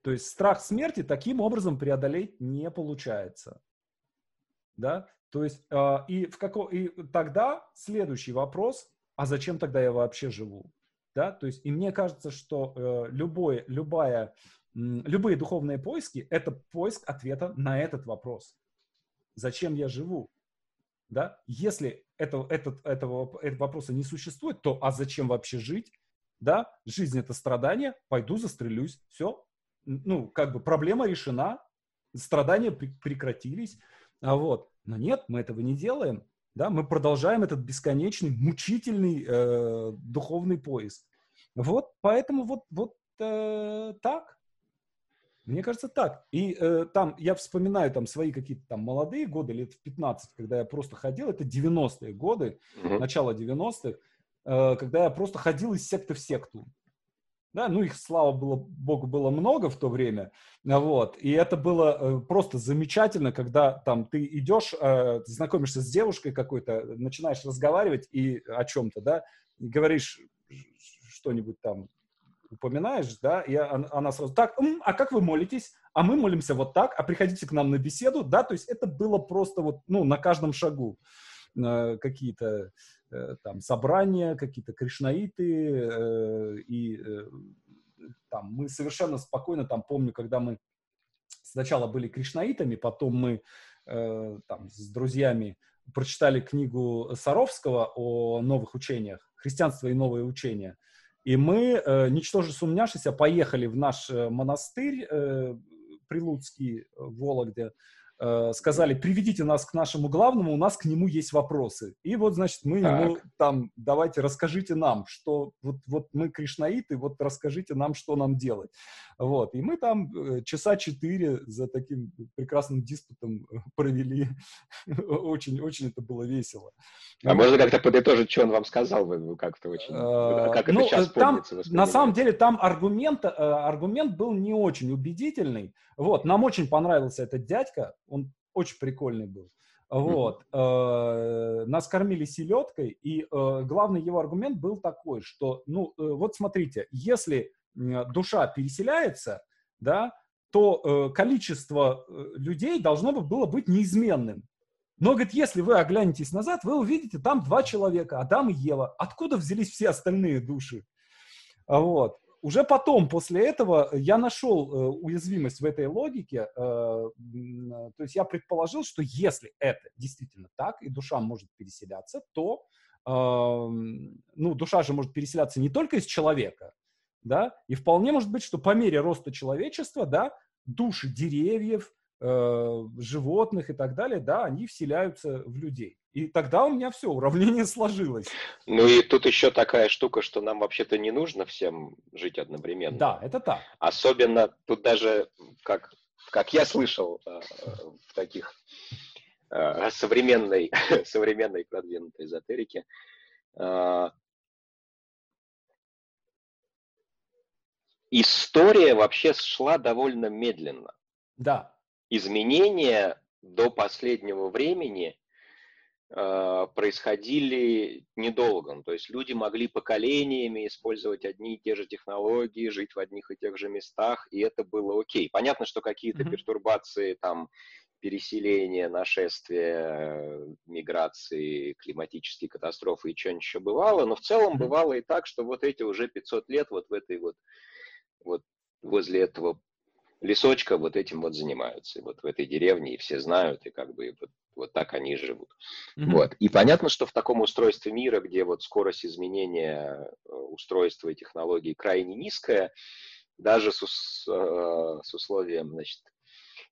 То есть страх смерти таким образом преодолеть не получается. Да? То есть, э, и, в како... и тогда следующий вопрос, а зачем тогда я вообще живу? Да? То есть, и мне кажется, что э, любое, любая, любые духовные поиски – это поиск ответа на этот вопрос. Зачем я живу? Да? Если это, этот, этого, этого вопроса не существует, то а зачем вообще жить? Да? Жизнь – это страдание, пойду застрелюсь, все. Ну, как бы проблема решена, страдания прекратились. А вот. Но нет, мы этого не делаем. Да, мы продолжаем этот бесконечный, мучительный э, духовный поиск. Вот поэтому вот, вот э, так. Мне кажется, так. И э, там, я вспоминаю там свои какие-то там молодые годы, лет в 15, когда я просто ходил, это 90-е годы, mm-hmm. начало 90-х, э, когда я просто ходил из секты в секту. Да, ну их, слава было, богу, было много в то время, вот, и это было э, просто замечательно, когда там ты идешь, э, знакомишься с девушкой какой-то, начинаешь разговаривать и о чем-то, да, говоришь что-нибудь там, упоминаешь, да, и она сразу, так, а как вы молитесь? А мы молимся вот так, а приходите к нам на беседу, да, то есть это было просто вот, ну, на каждом шагу э, какие-то там собрания, какие-то кришнаиты, э, и э, там мы совершенно спокойно, там помню, когда мы сначала были кришнаитами, потом мы там с друзьями прочитали книгу Саровского о новых учениях, христианство и новые учения, и мы, ничтоже сумняшися, поехали в наш монастырь Прилуцкий в Вологде, Э, сказали, приведите нас к нашему главному, у нас к нему есть вопросы. И вот, значит, мы так. ему там, давайте расскажите нам, что вот, вот мы кришнаиты, вот расскажите нам, что нам делать. Вот. И мы там э, часа четыре за таким прекрасным диспутом э, провели. очень, очень это было весело. А можно как-то подытожить, что он вам сказал? Вы как-то очень... Как это ну, сейчас там, На самом деле там аргумент, аргумент был не очень убедительный. Вот. Нам очень понравился этот дядька, он очень прикольный был. Вот. Mm-hmm. нас кормили селедкой, и э, главный его аргумент был такой, что, ну, э, вот смотрите, если душа переселяется, да, то количество людей должно было быть неизменным. Но, говорит, если вы оглянетесь назад, вы увидите там два человека, Адам и Ева. Откуда взялись все остальные души? Вот уже потом, после этого, я нашел э, уязвимость в этой логике. Э, то есть я предположил, что если это действительно так, и душа может переселяться, то э, ну, душа же может переселяться не только из человека, да, и вполне может быть, что по мере роста человечества, да, души деревьев, э, животных и так далее, да, они вселяются в людей. И тогда у меня все, уравнение сложилось. Ну и тут еще такая штука, что нам вообще-то не нужно всем жить одновременно. Да, это так. Особенно тут даже, как, как я слышал э, в таких э, современной, современной продвинутой эзотерике, э, история вообще шла довольно медленно. Да. Изменения до последнего времени – Э, происходили недолго. Ну, то есть люди могли поколениями использовать одни и те же технологии, жить в одних и тех же местах, и это было окей. Понятно, что какие-то mm-hmm. пертурбации, там, переселения, нашествия, миграции, климатические катастрофы и что-нибудь еще бывало, но в целом бывало и так, что вот эти уже 500 лет вот в этой вот, вот возле этого лесочка вот этим вот занимаются, вот в этой деревне, и все знают, и как бы вот, вот так они живут. Mm-hmm. Вот. И понятно, что в таком устройстве мира, где вот скорость изменения э, устройства и технологий крайне низкая, даже с, э, с условием, значит,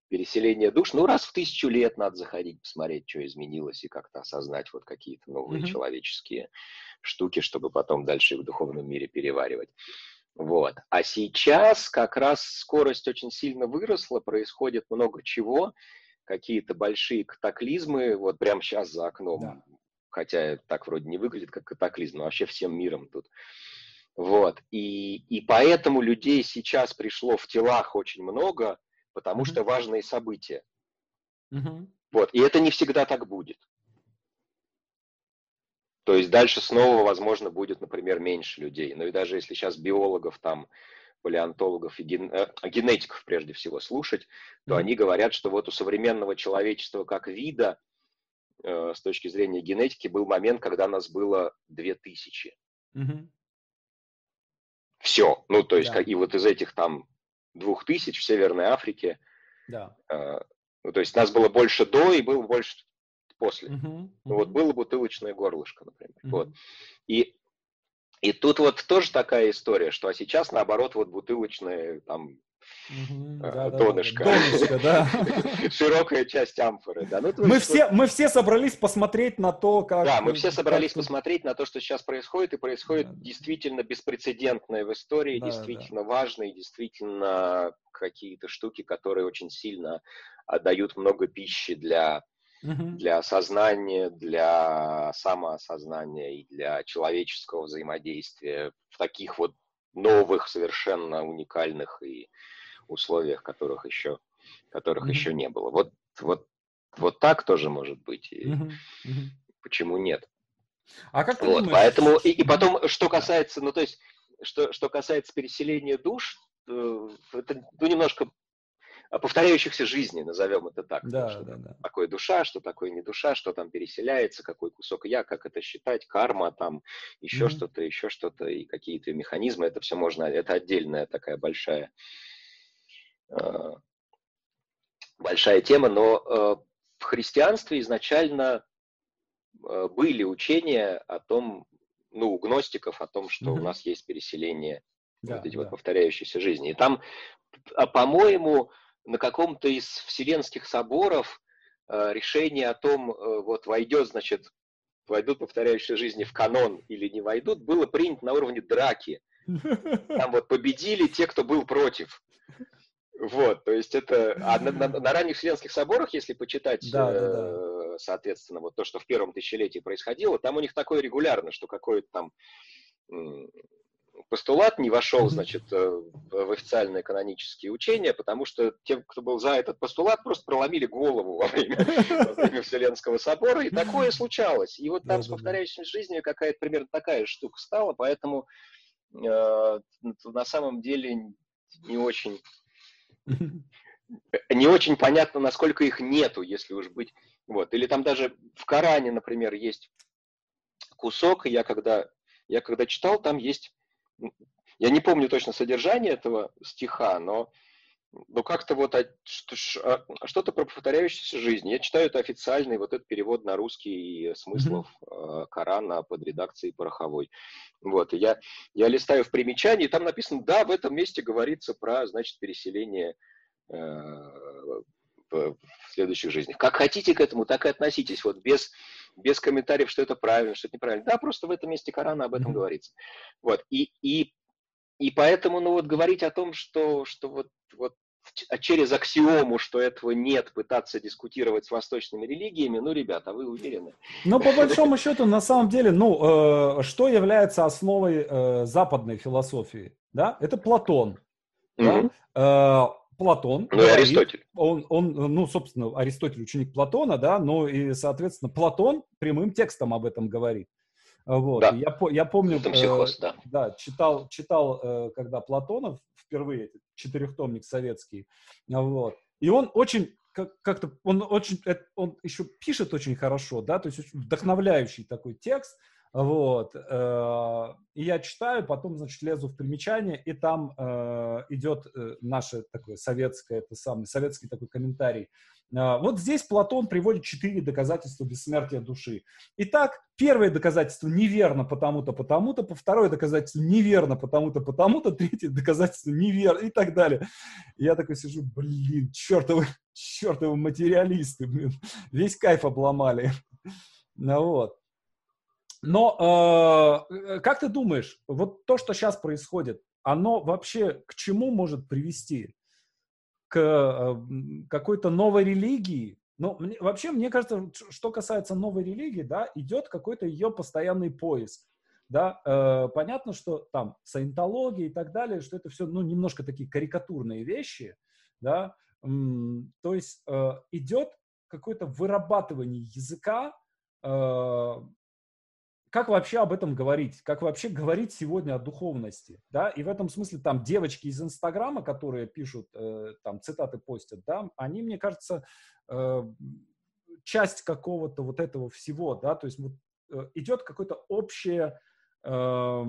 переселения душ, ну, раз в тысячу лет надо заходить, посмотреть, что изменилось, и как-то осознать вот какие-то новые mm-hmm. человеческие штуки, чтобы потом дальше в духовном мире переваривать. Вот. А сейчас как раз скорость очень сильно выросла, происходит много чего, какие-то большие катаклизмы, вот прямо сейчас за окном, да. хотя так вроде не выглядит как катаклизм, но вообще всем миром тут. Вот. И, и поэтому людей сейчас пришло в телах очень много, потому mm-hmm. что важные события. Mm-hmm. Вот. И это не всегда так будет. То есть дальше снова, возможно, будет, например, меньше людей. Ну и даже если сейчас биологов там, палеонтологов и ген... э, генетиков прежде всего слушать, то mm-hmm. они говорят, что вот у современного человечества как вида э, с точки зрения генетики был момент, когда нас было 2000. Mm-hmm. Все. Ну, то есть, да. как, и вот из этих там 2000 в Северной Африке, да. э, ну, то есть нас было больше до и было больше после. Uh-huh, uh-huh. Вот было бутылочное горлышко, например. Uh-huh. Вот. И, и тут вот тоже такая история, что а сейчас наоборот вот бутылочное там угу, донышко. Донышко, да. Широкая часть амфоры, да. Ну, мы, все, мы все собрались посмотреть на то, как... Да, мы все собрались как... посмотреть на то, что сейчас происходит, и происходит да, действительно беспрецедентное в истории, да, действительно да. важное, действительно какие-то штуки, которые очень сильно отдают много пищи для для осознания, для самоосознания и для человеческого взаимодействия в таких вот новых, совершенно уникальных и условиях, которых еще, которых mm-hmm. еще не было. Вот, вот, вот так тоже может быть. И. Mm-hmm. Почему нет? А как ты вот, думаешь? Поэтому, и, и потом, что касается, ну, то есть, что, что касается переселения душ, это ну, немножко повторяющихся жизней, назовем это так. Да, что да, да. такое душа, что такое не душа, что там переселяется, какой кусок я, как это считать, карма, там еще mm-hmm. что-то, еще что-то, и какие-то механизмы, это все можно, это отдельная такая большая, э, большая тема, но э, в христианстве изначально э, были учения о том, ну, у гностиков о том, что mm-hmm. у нас есть переселение да, вот эти да. вот повторяющиеся жизни. И там, а, по-моему, на каком-то из вселенских соборов э, решение о том, э, вот войдет, значит, войдут повторяющие жизни в канон или не войдут, было принято на уровне драки. Там вот победили те, кто был против. Вот, то есть это... А на, на, на ранних вселенских соборах, если почитать, да, э, да, да. соответственно, вот то, что в первом тысячелетии происходило, там у них такое регулярно, что какое-то там постулат не вошел, значит, э, в официальные канонические учения, потому что тем, кто был за этот постулат, просто проломили голову во время, во время Вселенского собора, и такое случалось. И вот там с повторяющей жизнью какая-то примерно такая штука стала, поэтому э, на самом деле не очень не очень понятно, насколько их нету, если уж быть. Вот. Или там даже в Коране, например, есть кусок, я когда, я когда читал, там есть я не помню точно содержание этого стиха, но но как-то вот а, что-то про повторяющуюся жизнь. Я читаю это официальный вот этот перевод на русский смыслов mm-hmm. Корана под редакцией Пороховой. Вот, и я, я листаю в примечании, и там написано, да, в этом месте говорится про, значит, переселение э, в, в следующих жизнях. Как хотите к этому, так и относитесь, вот без, без комментариев, что это правильно, что это неправильно. Да, просто в этом месте Корана об этом mm-hmm. говорится. Вот, и, и, и поэтому, ну вот говорить о том, что, что вот, вот а через аксиому, что этого нет, пытаться дискутировать с восточными религиями, ну, ребята, вы уверены? Ну, по большому счету, на самом деле, ну, э, что является основой э, западной философии? Да? Это Платон. Mm-hmm. Да? Э, Платон. Ну, говорит, Аристотель. Он, он, ну, собственно, Аристотель ученик Платона, да, но и, соответственно, Платон прямым текстом об этом говорит. Вот. Да. Я, я помню, психоз, э, да. да, читал, читал, э, когда Платонов впервые четырехтомник советский, вот. И он очень как-то он очень он еще пишет очень хорошо, да, то есть вдохновляющий такой текст. Вот. Э, и я читаю, потом, значит, лезу в примечание, и там э, идет э, наше такое советское, это самый, советский такой комментарий. Вот здесь Платон приводит четыре доказательства бессмертия души. Итак, первое доказательство неверно потому-то, потому-то, второе доказательство неверно потому-то, потому-то, третье доказательство неверно и так далее. Я такой сижу, блин, чертовы, чертовы материалисты, блин, весь кайф обломали. Ну вот. Но э, как ты думаешь, вот то, что сейчас происходит, оно вообще к чему может привести? К э, какой-то новой религии? Ну, мне, вообще, мне кажется, что касается новой религии, да, идет какой-то ее постоянный поиск. Да, э, понятно, что там саентология и так далее, что это все, ну, немножко такие карикатурные вещи, да, то есть э, идет какое-то вырабатывание языка, э, как вообще об этом говорить? Как вообще говорить сегодня о духовности? Да? И в этом смысле там девочки из Инстаграма, которые пишут, э, там цитаты постят, да, они, мне кажется, э, часть какого-то вот этого всего, да, то есть вот, э, идет какое-то общее, э,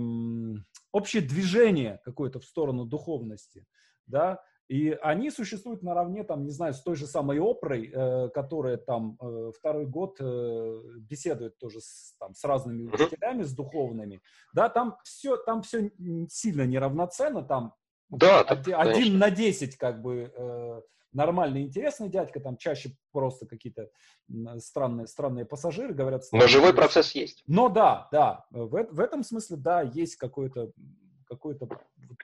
общее движение какое-то в сторону духовности, да, и они существуют наравне, там, не знаю, с той же самой Опрой, э, которая там э, второй год э, беседует тоже с, там, с разными учителями, с духовными. Да, там все, там все сильно неравноценно, там да, один, один на десять как бы э, нормальный, интересный дядька, там чаще просто какие-то странные, странные пассажиры говорят. Но живой процесс есть. Но да, да, в, в этом смысле, да, есть какой-то, какой-то,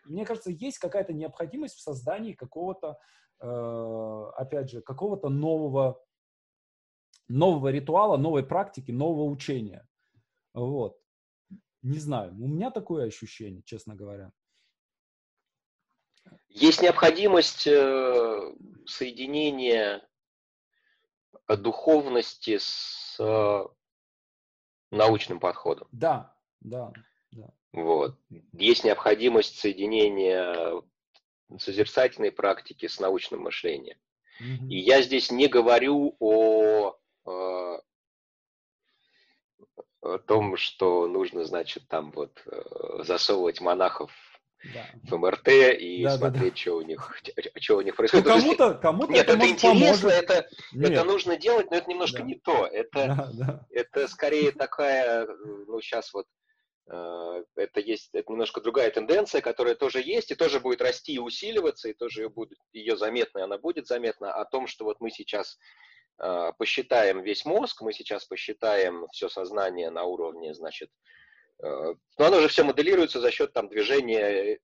мне кажется, есть какая-то необходимость в создании какого-то, э, опять же, какого-то нового, нового ритуала, новой практики, нового учения. Вот. Не знаю, у меня такое ощущение, честно говоря. Есть необходимость э, соединения духовности с э, научным подходом. Да, да, да. Вот. Есть необходимость соединения созерцательной практики с научным мышлением. И я здесь не говорю о, э, о том, что нужно, значит, там вот засовывать монахов да. в МРТ и да, смотреть, да, да. что у них, что у них происходит. Ну, кому-то, кому-то Нет, это, это интересно, это, это нужно делать, но это немножко да. не то. Это, да, да. это скорее такая, ну сейчас вот э, это есть, это немножко другая тенденция, которая тоже есть и тоже будет расти и усиливаться, и тоже будет ее заметно, и она будет заметна о том, что вот мы сейчас э, посчитаем весь мозг, мы сейчас посчитаем все сознание на уровне, значит, Э, но оно же все моделируется за счет там, движения,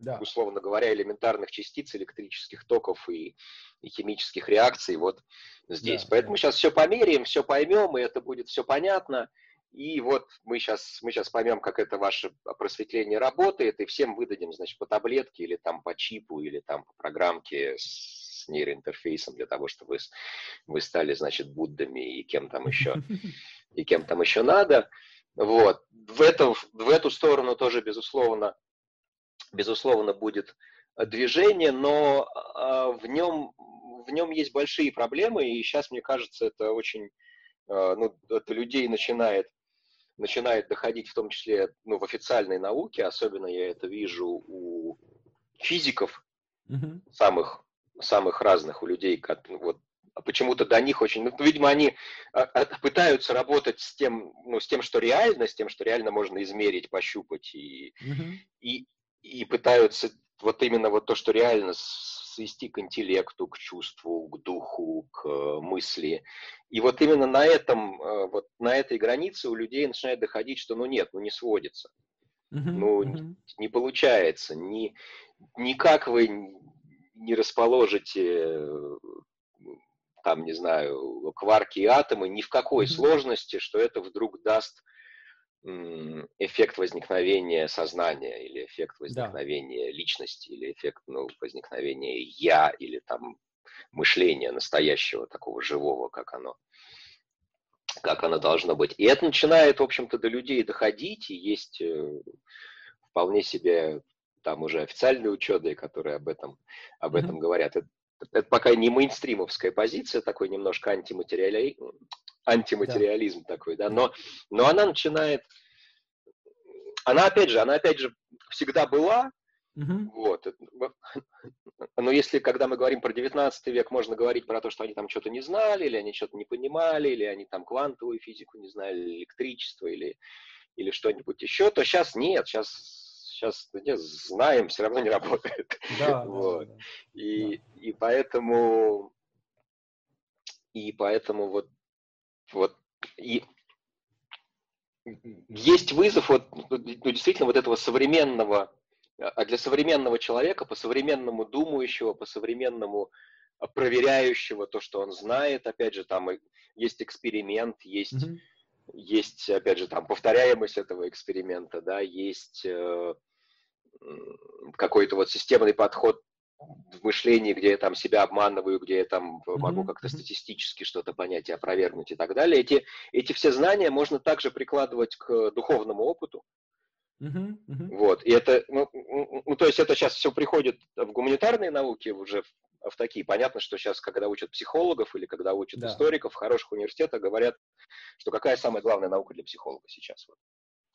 да. условно говоря, элементарных частиц, электрических токов и, и химических реакций вот здесь. Да, Поэтому да. сейчас все померяем, все поймем, и это будет все понятно. И вот мы сейчас, мы сейчас поймем, как это ваше просветление работает, и всем выдадим, значит, по таблетке или там по чипу, или там по программке с нейроинтерфейсом для того, чтобы вы, вы стали, значит, Буддами и кем там еще, и кем там еще надо. Вот. В, эту, в эту сторону тоже, безусловно, безусловно, будет движение, но а, в, нем, в нем есть большие проблемы, и сейчас, мне кажется, это очень, а, ну, это людей начинает, начинает доходить, в том числе ну, в официальной науке, особенно я это вижу у физиков, mm-hmm. самых, самых разных, у людей, как, вот, а почему-то до них очень, ну, видимо, они а, а, пытаются работать с тем, ну, с тем, что реально, с тем, что реально можно измерить, пощупать, и, mm-hmm. и, и пытаются вот именно вот то, что реально свести к интеллекту, к чувству, к духу, к э, мысли. И вот именно на этом, э, вот на этой границе у людей начинает доходить, что ну нет, ну не сводится. Ну. Не, не получается. Ни, никак вы не расположите там, не знаю, кварки и атомы ни в какой сложности, что это вдруг даст эффект возникновения сознания или эффект возникновения да. личности или эффект ну, возникновения я или там мышления настоящего такого живого, как оно как оно должно быть. И это начинает, в общем-то, до людей доходить, и есть э, вполне себе там уже официальные ученые, которые об этом, об этом mm-hmm. говорят. Это, это пока не мейнстримовская позиция, такой немножко антиматериали... антиматериализм да. такой, да, но, но она начинает, она опять же, она опять же всегда была, Uh-huh. Вот. Но если, когда мы говорим про 19 век, можно говорить про то, что они там что-то не знали, или они что-то не понимали, или они там квантовую физику не знали, электричество, или, или что-нибудь еще, то сейчас нет, сейчас сейчас нет, знаем, все равно не работает. Да, вот. да, да. И, да. и поэтому и поэтому вот, вот и есть вызов вот, ну, действительно вот этого современного, а для современного человека, по-современному думающего, по-современному проверяющего то, что он знает, опять же, там есть эксперимент, есть, mm-hmm. Есть опять же, там повторяемость этого эксперимента, да, есть э, какой-то вот системный подход в мышлении, где я там себя обманываю, где я там могу как-то статистически что-то понять и опровергнуть и так далее. Эти, эти все знания можно также прикладывать к духовному опыту. Uh-huh, uh-huh. Вот, и это, ну, ну, то есть это сейчас все приходит в гуманитарные науки уже в, такие. Понятно, что сейчас, когда учат психологов или когда учат да. историков в хороших университетах, говорят, что какая самая главная наука для психолога сейчас? Вот.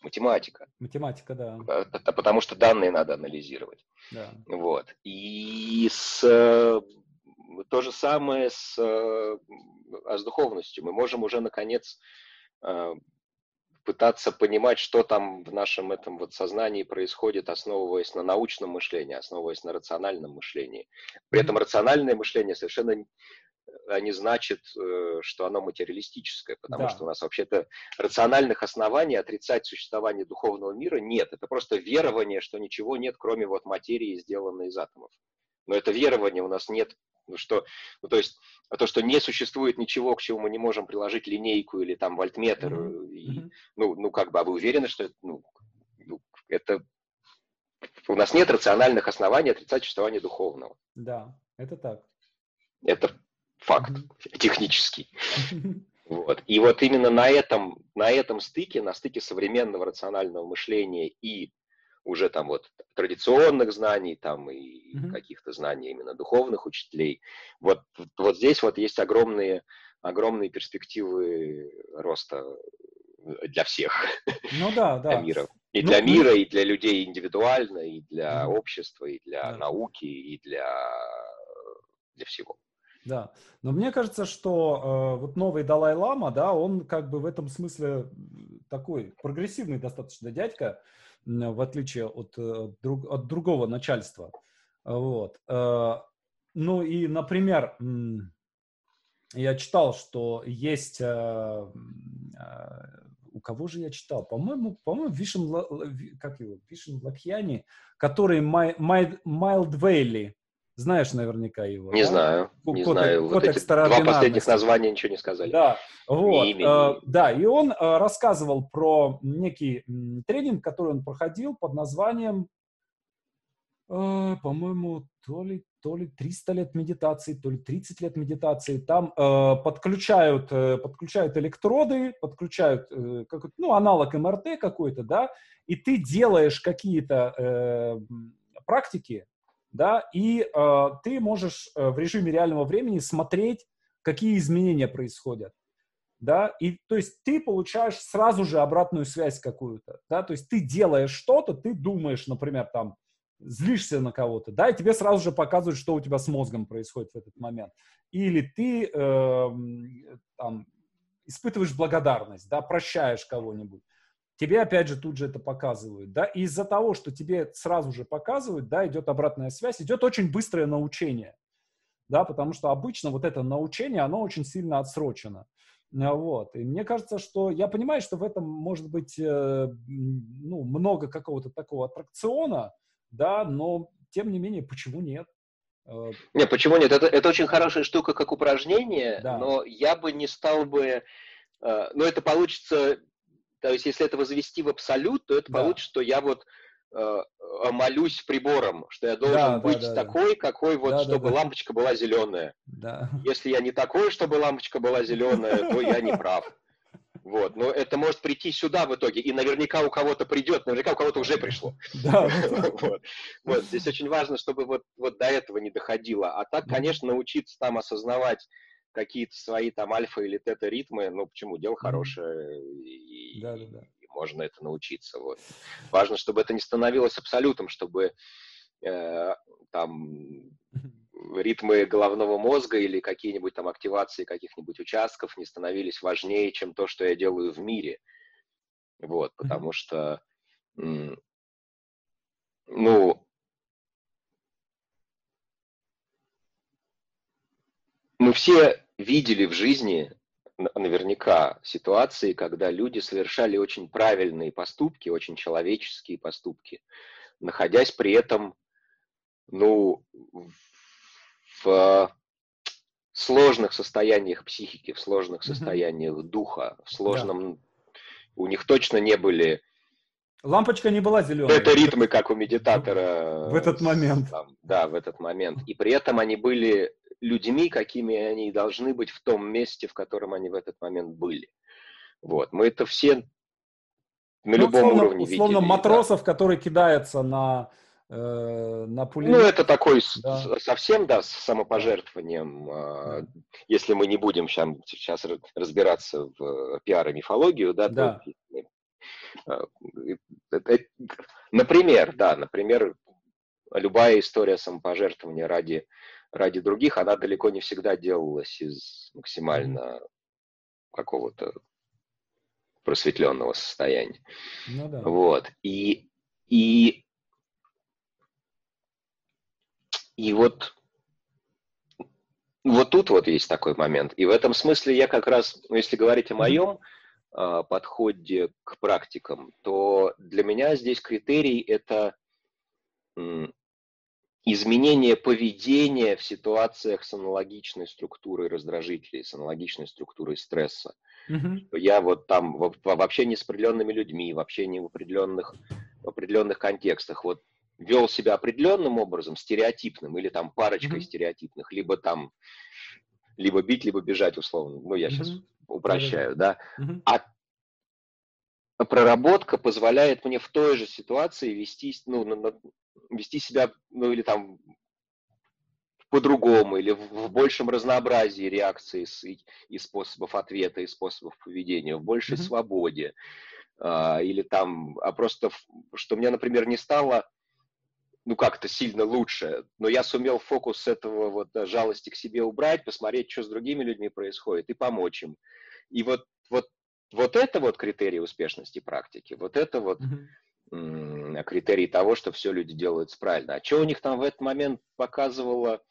Математика. Математика, да. Это потому что данные надо анализировать. Да. Вот. И с, то же самое с, а с духовностью. Мы можем уже, наконец, пытаться понимать, что там в нашем этом вот сознании происходит, основываясь на научном мышлении, основываясь на рациональном мышлении. При этом рациональное мышление совершенно не значит, э, что оно материалистическое, потому да. что у нас вообще-то рациональных оснований отрицать существование духовного мира нет. Это просто верование, что ничего нет, кроме вот материи, сделанной из атомов. Но это верование у нас нет ну, что, ну, то есть то, что не существует ничего, к чему мы не можем приложить линейку или там вольтметр, mm-hmm. и, ну, ну, как бы, а вы уверены, что это, ну, ну, это у нас нет рациональных оснований отрицать существование духовного. Да, это так. Это факт mm-hmm. технический. Вот. И вот именно на этом, на этом стыке, на стыке современного рационального мышления и уже там вот традиционных знаний там и mm-hmm. каких-то знаний именно духовных учителей. Вот, вот здесь вот есть огромные, огромные перспективы роста для всех. Ну да, да. Для мира. И ну, для мира, и для людей индивидуально, и для mm-hmm. общества, и для да. науки, и для, для всего. Да, но мне кажется, что э, вот новый Далай-Лама, да, он как бы в этом смысле такой прогрессивный достаточно дядька, в отличие от, э, друг, от другого начальства. Вот. Э, ну и, например, я читал, что есть... Э, у кого же я читал? По-моему, по-моему, Вишен, как его, Вишен Лакьяни, который Майлд Вейли, знаешь наверняка его. Не да? знаю, не Код, знаю. вот эти два последних названия ничего не сказали. Да, вот. Имени. Э, да, и он э, рассказывал про некий тренинг, который он проходил под названием, э, по-моему, то ли, то ли 300 лет медитации, то ли 30 лет медитации. Там э, подключают, э, подключают электроды, подключают э, как, ну, аналог МРТ какой-то, да, и ты делаешь какие-то э, практики, да, и э, ты можешь э, в режиме реального времени смотреть, какие изменения происходят, да, и то есть ты получаешь сразу же обратную связь какую-то, да, то есть ты делаешь что-то, ты думаешь, например, там, злишься на кого-то, да, и тебе сразу же показывают, что у тебя с мозгом происходит в этот момент. Или ты э, там, испытываешь благодарность, да, прощаешь кого-нибудь тебе опять же тут же это показывают, да, и из-за того, что тебе сразу же показывают, да, идет обратная связь, идет очень быстрое научение, да, потому что обычно вот это научение, оно очень сильно отсрочено, вот, и мне кажется, что, я понимаю, что в этом может быть, э, ну, много какого-то такого аттракциона, да, но, тем не менее, почему нет? Э, нет, почему нет? Это, это очень хорошая штука как упражнение, да. но я бы не стал бы... Э, но это получится то есть, если это возвести в абсолют, то это да. получится, что я вот э, молюсь прибором, что я должен да, быть да, да, такой, какой вот, да, чтобы да, лампочка была зеленая. Да. Если я не такой, чтобы лампочка была зеленая, то я не прав. Вот, но это может прийти сюда в итоге, и наверняка у кого-то придет, наверняка у кого-то уже пришло. Да. вот. вот, здесь очень важно, чтобы вот, вот до этого не доходило. А так, конечно, научиться там осознавать какие-то свои там альфа или тета ритмы, ну почему, дело хорошее, и, да, да, да. и можно это научиться. Вот. Важно, чтобы это не становилось абсолютом, чтобы э, там ритмы головного мозга или какие-нибудь там активации каких-нибудь участков не становились важнее, чем то, что я делаю в мире. Вот, потому что, ну, мы все видели в жизни наверняка ситуации, когда люди совершали очень правильные поступки, очень человеческие поступки, находясь при этом, ну, в сложных состояниях психики, в сложных состояниях духа, в сложном... Да. У них точно не были... Лампочка не была зеленой. Это ритмы, как у медитатора. В этот момент. Там, да, в этот момент. И при этом они были людьми, какими они должны быть в том месте, в котором они в этот момент были. Вот. Мы это все на ну, любом условно, уровне условно видели. матросов, да. который кидается на, э, на пулемет. Ну, это такой да. совсем, да, с самопожертвованием. Да. Если мы не будем сейчас, сейчас разбираться в пиар и мифологию, да, да. то, э, например, да, например, любая история самопожертвования ради ради других, она далеко не всегда делалась из максимально какого-то просветленного состояния. Ну, да. Вот. И, и, и вот, вот тут вот есть такой момент. И в этом смысле я как раз, ну, если говорить о моем э, подходе к практикам, то для меня здесь критерий это изменение поведения в ситуациях с аналогичной структурой раздражителей, с аналогичной структурой стресса. Mm-hmm. Я вот там в, в общении с определенными людьми, в общении в определенных, в определенных контекстах, вот вел себя определенным образом, стереотипным, или там парочкой mm-hmm. стереотипных, либо там, либо бить, либо бежать, условно. Ну, я mm-hmm. сейчас упрощаю, mm-hmm. да. Mm-hmm. А проработка позволяет мне в той же ситуации вести, ну, на, на, вести себя, ну или там по-другому, или в, в большем разнообразии реакций и, и способов ответа, и способов поведения, в большей mm-hmm. свободе. А, или там, а просто, что мне, например, не стало, ну, как-то сильно лучше, но я сумел фокус этого вот жалости к себе убрать, посмотреть, что с другими людьми происходит, и помочь им. И вот, вот, вот это вот критерий успешности практики, вот это вот mm-hmm критерий того, что все люди делают правильно. А что у них там в этот момент показывало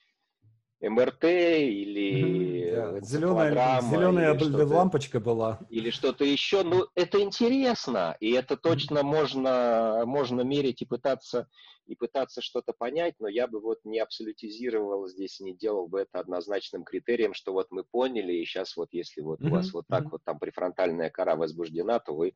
МРТ или да, зеленая, зеленая или лампочка была. Или что-то еще. Ну, это интересно, и это точно можно, можно мерить и пытаться, и пытаться что-то понять, но я бы вот не абсолютизировал здесь, не делал бы это однозначным критерием, что вот мы поняли, и сейчас вот если вот у вас вот так вот там префронтальная кора возбуждена, то вы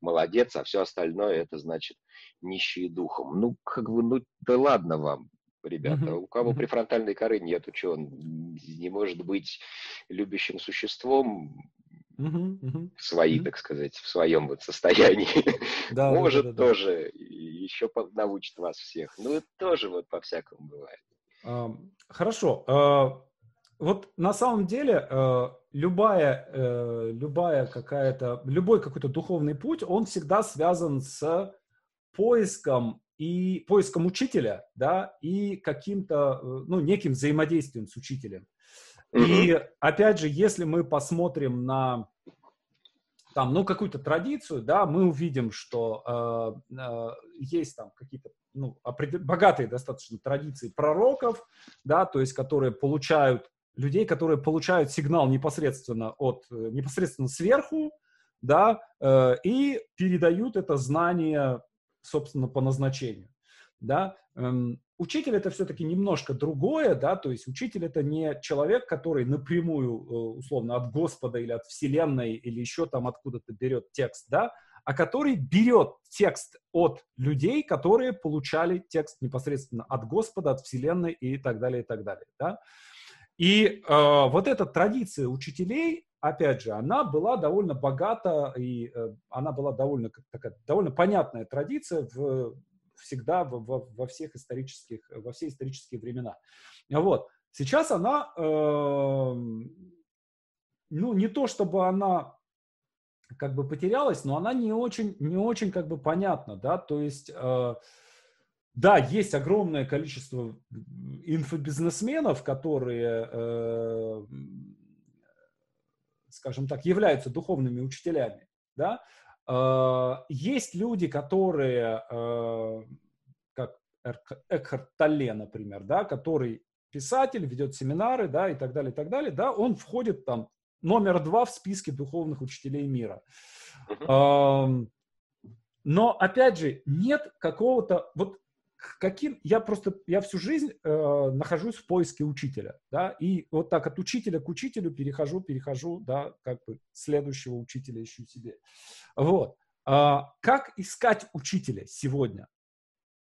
молодец, а все остальное это значит нищие духом. Ну, как бы, ну, да ладно вам, ребята. У кого префронтальной коры нету, что он не может быть любящим существом uh-huh. Uh-huh. свои, uh-huh. так сказать, в своем вот состоянии. Да, может да, да, да, тоже да. еще научит вас всех. Ну, это тоже вот по-всякому бывает. Хорошо. А, вот на самом деле э, любая, э, любая какая-то, любой какой-то духовный путь, он всегда связан с поиском и поиском учителя, да, и каким-то, э, ну, неким взаимодействием с учителем. И опять же, если мы посмотрим на там, ну, какую-то традицию, да, мы увидим, что э, э, есть там какие-то ну, богатые достаточно традиции пророков, да, то есть которые получают людей, которые получают сигнал непосредственно от э, непосредственно сверху, да, э, и передают это знание, собственно, по назначению, да. Эм, учитель это все-таки немножко другое, да, то есть учитель это не человек, который напрямую, э, условно, от Господа или от Вселенной или еще там откуда-то берет текст, да, а который берет текст от людей, которые получали текст непосредственно от Господа, от Вселенной и так далее, и так далее, да. И э, вот эта традиция учителей, опять же, она была довольно богата, и э, она была довольно, такая, довольно понятная традиция в, всегда в, в, во всех исторических, во все исторические времена. Вот. Сейчас она, э, ну, не то чтобы она как бы потерялась, но она не очень, не очень как бы понятна, да, то есть... Э, да, есть огромное количество инфобизнесменов, которые, э, скажем так, являются духовными учителями, да. Э, есть люди, которые, э, как Экхарт Талле, например, да, который писатель, ведет семинары, да, и так далее, и так далее, да, он входит там номер два в списке духовных учителей мира. Uh-huh. Но, опять же, нет какого-то... Вот каким я просто я всю жизнь э, нахожусь в поиске учителя, да, и вот так от учителя к учителю перехожу, перехожу, да, как бы следующего учителя ищу себе. Вот. А, как искать учителя сегодня?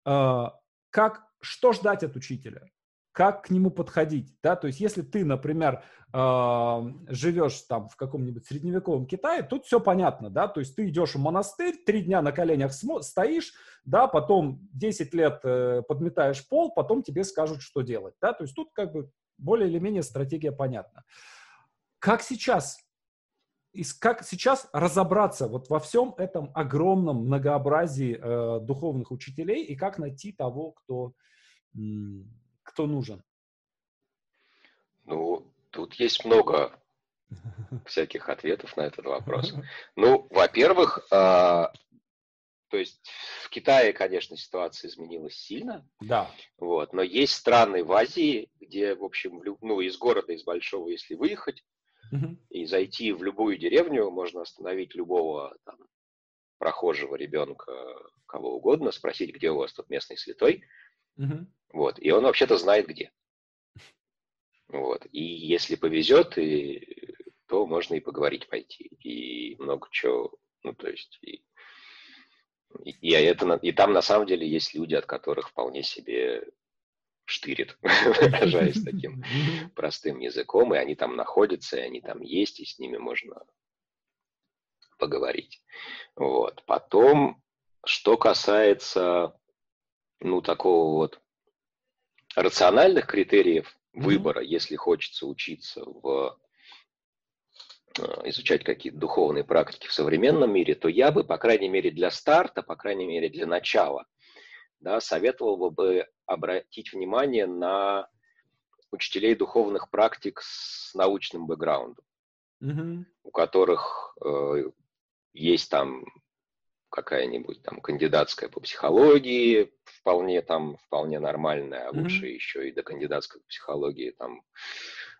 А, как что ждать от учителя? Как к нему подходить, да, то есть если ты, например, живешь там в каком-нибудь средневековом Китае, тут все понятно, да, то есть ты идешь в монастырь, три дня на коленях стоишь, да, потом 10 лет э, подметаешь пол, потом тебе скажут, что делать, да, то есть тут как бы более или менее стратегия понятна. Как сейчас как сейчас разобраться вот во всем этом огромном многообразии э, духовных учителей и как найти того, кто кто нужен? Ну, тут есть много, всяких ответов на этот вопрос. Ну, во-первых, а, то есть в Китае, конечно, ситуация изменилась сильно. Да. Вот, но есть страны в Азии, где, в общем, ну, из города, из большого, если выехать угу. и зайти в любую деревню, можно остановить любого там, прохожего ребенка, кого угодно, спросить, где у вас тут местный святой. Угу. Вот, и он вообще-то знает где. Вот. И если повезет, и, то можно и поговорить пойти. И много чего, ну, то есть, и и, и, это, и там на самом деле есть люди, от которых вполне себе штырит, выражаясь таким простым языком, и они там находятся, и они там есть, и с ними можно поговорить. Вот. Потом, что касается, ну, такого вот рациональных критериев выбора, mm-hmm. если хочется учиться в Э, изучать какие-то духовные практики в современном мире, то я бы, по крайней мере, для старта, по крайней мере, для начала, да, советовал бы обратить внимание на учителей духовных практик с научным бэкграундом, mm-hmm. у которых э, есть там какая-нибудь там кандидатская по психологии, вполне там, вполне нормальная, а лучше mm-hmm. еще и до кандидатской психологии там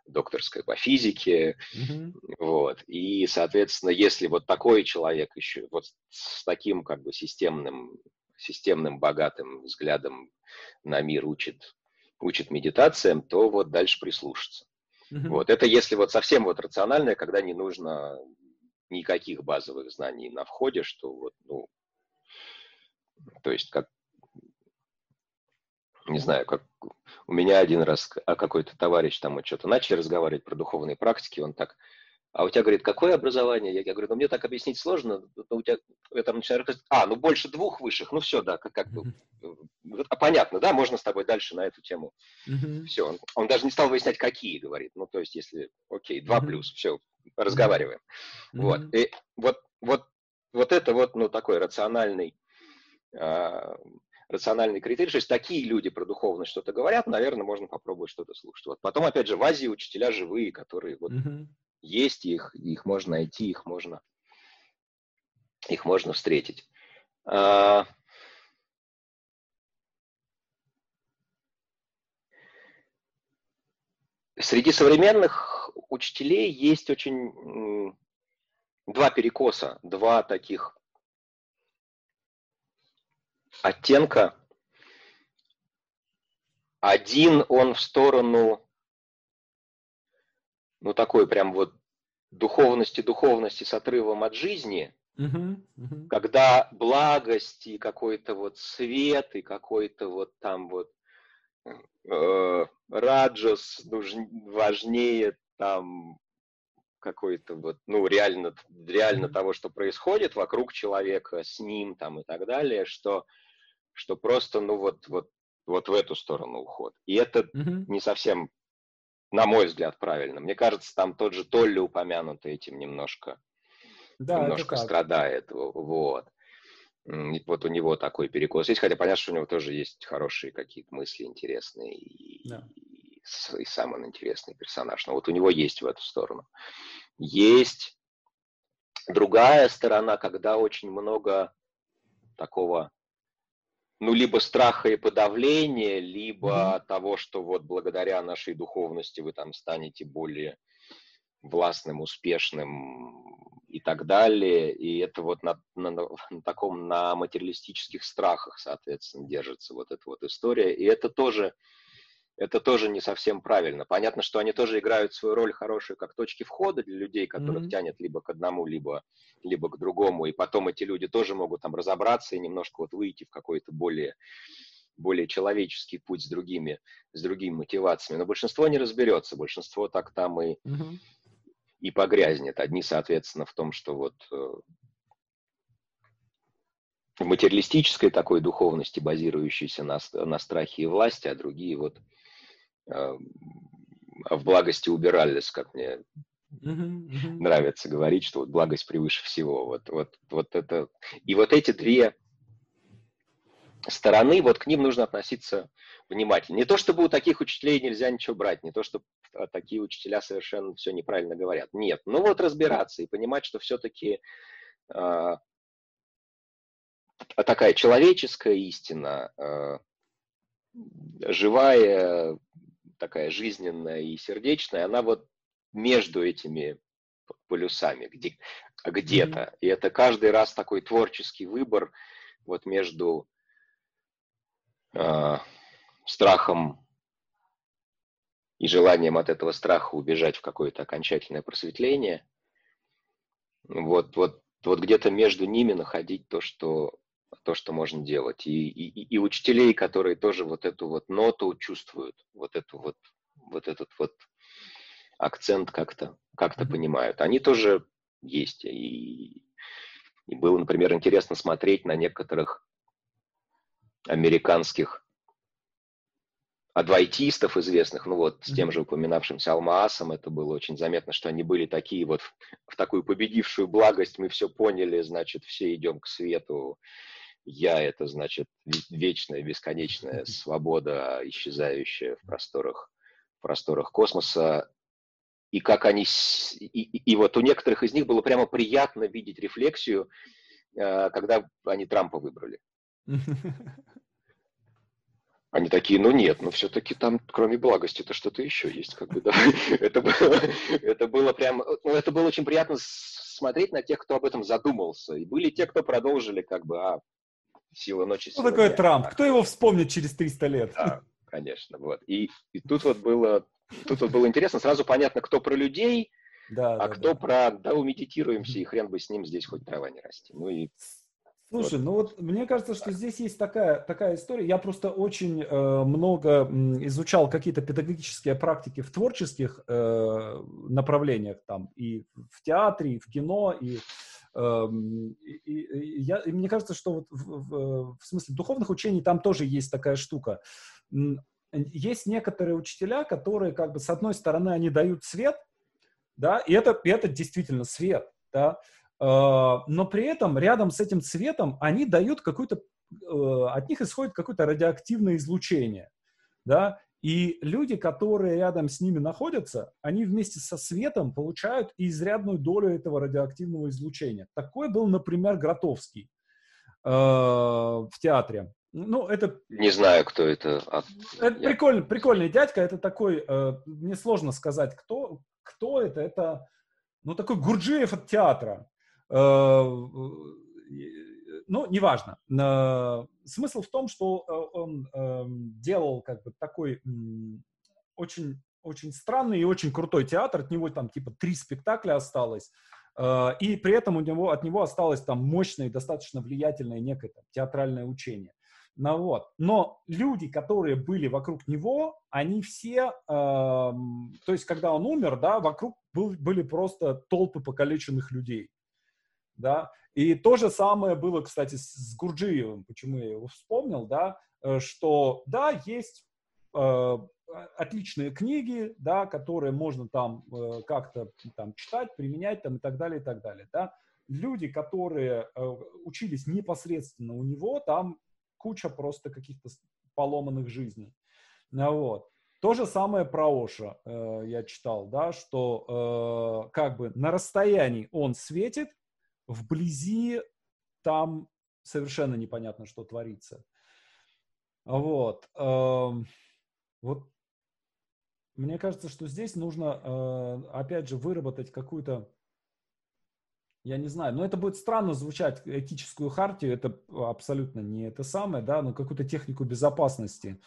докторская по физике, mm-hmm. вот, и, соответственно, если вот такой человек еще вот с таким как бы системным, системным богатым взглядом на мир учит, учит медитациям, то вот дальше прислушаться. Mm-hmm. Вот, это если вот совсем вот рациональное, когда не нужно никаких базовых знаний на входе, что вот, ну, то есть как не знаю, как у меня один раз а какой-то товарищ там мы что-то начали разговаривать про духовные практики, он так, а у тебя, говорит, какое образование? Я, я говорю, ну мне так объяснить сложно, но у тебя, я там начинаю рассказывать, а, ну больше двух высших, ну все, да, как, как бы, а, понятно, да, можно с тобой дальше на эту тему. Все, он, он даже не стал выяснять, какие, говорит, ну то есть если, окей, два плюс, все, разговариваем. Вот, и вот, вот, вот это вот, ну такой рациональный а, рациональный критерий. То есть такие люди про духовность что-то говорят, наверное, можно попробовать что-то слушать. Вот потом, опять же, в Азии учителя живые, которые вот mm-hmm. есть, их, их можно найти, их можно, их можно встретить. А... Среди современных учителей есть очень два перекоса, два таких оттенка. Один он в сторону, ну такой прям вот духовности, духовности с отрывом от жизни, uh-huh, uh-huh. когда благость и какой-то вот свет и какой-то вот там вот э, раджас важнее там какой-то вот, ну, реально, реально того, что происходит вокруг человека, с ним там и так далее, что что просто, ну вот, вот, вот в эту сторону уход. И это mm-hmm. не совсем, на мой взгляд, правильно. Мне кажется, там тот же Толли упомянутый этим немножко, да, немножко страдает. Вот. И вот у него такой перекос есть, хотя понятно, что у него тоже есть хорошие какие-то мысли интересные, и, да. И, сам он интересный персонаж. Но вот у него есть в эту сторону. Есть другая сторона, когда очень много такого ну, либо страха и подавления, либо mm-hmm. того, что вот благодаря нашей духовности вы там станете более властным, успешным и так далее. И это вот на, на, на таком, на материалистических страхах, соответственно, держится вот эта вот история. И это тоже это тоже не совсем правильно. Понятно, что они тоже играют свою роль хорошую как точки входа для людей, которых mm-hmm. тянет либо к одному, либо, либо к другому, и потом эти люди тоже могут там разобраться и немножко вот выйти в какой-то более, более человеческий путь с другими, с другими мотивациями. Но большинство не разберется, большинство так там и, mm-hmm. и погрязнет. Одни, соответственно, в том, что вот э, в материалистической такой духовности, базирующейся на, на страхе и власти, а другие вот в благости убирались, как мне uh-huh, uh-huh. нравится говорить, что вот благость превыше всего. Вот, вот, вот это. И вот эти две стороны, вот к ним нужно относиться внимательно. Не то, чтобы у таких учителей нельзя ничего брать, не то, что а такие учителя совершенно все неправильно говорят. Нет, ну вот разбираться и понимать, что все-таки а, такая человеческая истина, а, живая, такая жизненная и сердечная, она вот между этими полюсами где, где-то. Mm-hmm. И это каждый раз такой творческий выбор вот между э, страхом и желанием от этого страха убежать в какое-то окончательное просветление. Вот, вот, вот где-то между ними находить то, что, то, что можно делать. И, и, и учителей, которые тоже вот эту вот ноту чувствуют, вот эту вот, вот этот вот акцент как-то как mm-hmm. понимают. Они тоже есть. И, и было, например, интересно смотреть на некоторых американских адвайтистов известных, ну вот с тем же упоминавшимся Алмаасом, это было очень заметно, что они были такие вот в, в такую победившую благость, мы все поняли, значит, все идем к свету, я это, значит, вечная, бесконечная свобода, исчезающая в просторах, в просторах космоса, и как они... И, и, и вот у некоторых из них было прямо приятно видеть рефлексию, э, когда они Трампа выбрали. Они такие, ну нет, ну все-таки там, кроме благости-то что-то еще есть, как бы, да. Это было, это было прям, ну это было очень приятно смотреть на тех, кто об этом задумался. И были те, кто продолжили, как бы, а, сила ночи. Что такое дня. Трамп? Кто его вспомнит через 300 лет? Да, конечно, вот. И, и тут вот было Тут вот было интересно, сразу понятно, кто про людей, да, а да, кто да. про «да, умедитируемся, и хрен бы с ним здесь хоть трава не расти». Ну и Слушай, вот. ну вот мне кажется, что здесь есть такая, такая история. Я просто очень э, много изучал какие-то педагогические практики в творческих э, направлениях, там и в театре, и в кино, и, и, и, я, и мне кажется, что вот в, в, в смысле духовных учений там тоже есть такая штука. Есть некоторые учителя, которые как бы с одной стороны они дают свет, да, и это, и это действительно свет, да, э, но при этом рядом с этим цветом они дают какую-то, э, от них исходит какое-то радиоактивное излучение, да, и люди, которые рядом с ними находятся, они вместе со светом получают изрядную долю этого радиоактивного излучения. Такой был, например, Гротовский э, в театре. Ну, это... Не знаю, кто это. А... Это Я... прикольный, прикольный дядька. Это такой, э, мне сложно сказать, кто, кто это. Это, ну, такой Гурджиев от театра. Э, ну, неважно. Э, смысл в том, что э, он э, делал как бы такой очень, очень странный и очень крутой театр. От него там типа три спектакля осталось. Э, и при этом у него, от него осталось там мощное и достаточно влиятельное некое там, театральное учение. Ну, вот. Но люди, которые были вокруг него, они все, э, то есть когда он умер, да, вокруг был, были просто толпы покалеченных людей. Да? И то же самое было, кстати, с Гурджиевым, почему я его вспомнил, да, э, что, да, есть э, отличные книги, да, которые можно там э, как-то там читать, применять там и так далее, и так далее, да. Люди, которые э, учились непосредственно у него, там куча просто каких-то поломанных жизней. А вот. То же самое про Оша э, я читал, да, что э, как бы на расстоянии он светит, вблизи там совершенно непонятно, что творится. Вот. Э, вот мне кажется, что здесь нужно, э, опять же, выработать какую-то я не знаю, но это будет странно звучать, этическую хартию, это абсолютно не это самое, да, но какую-то технику безопасности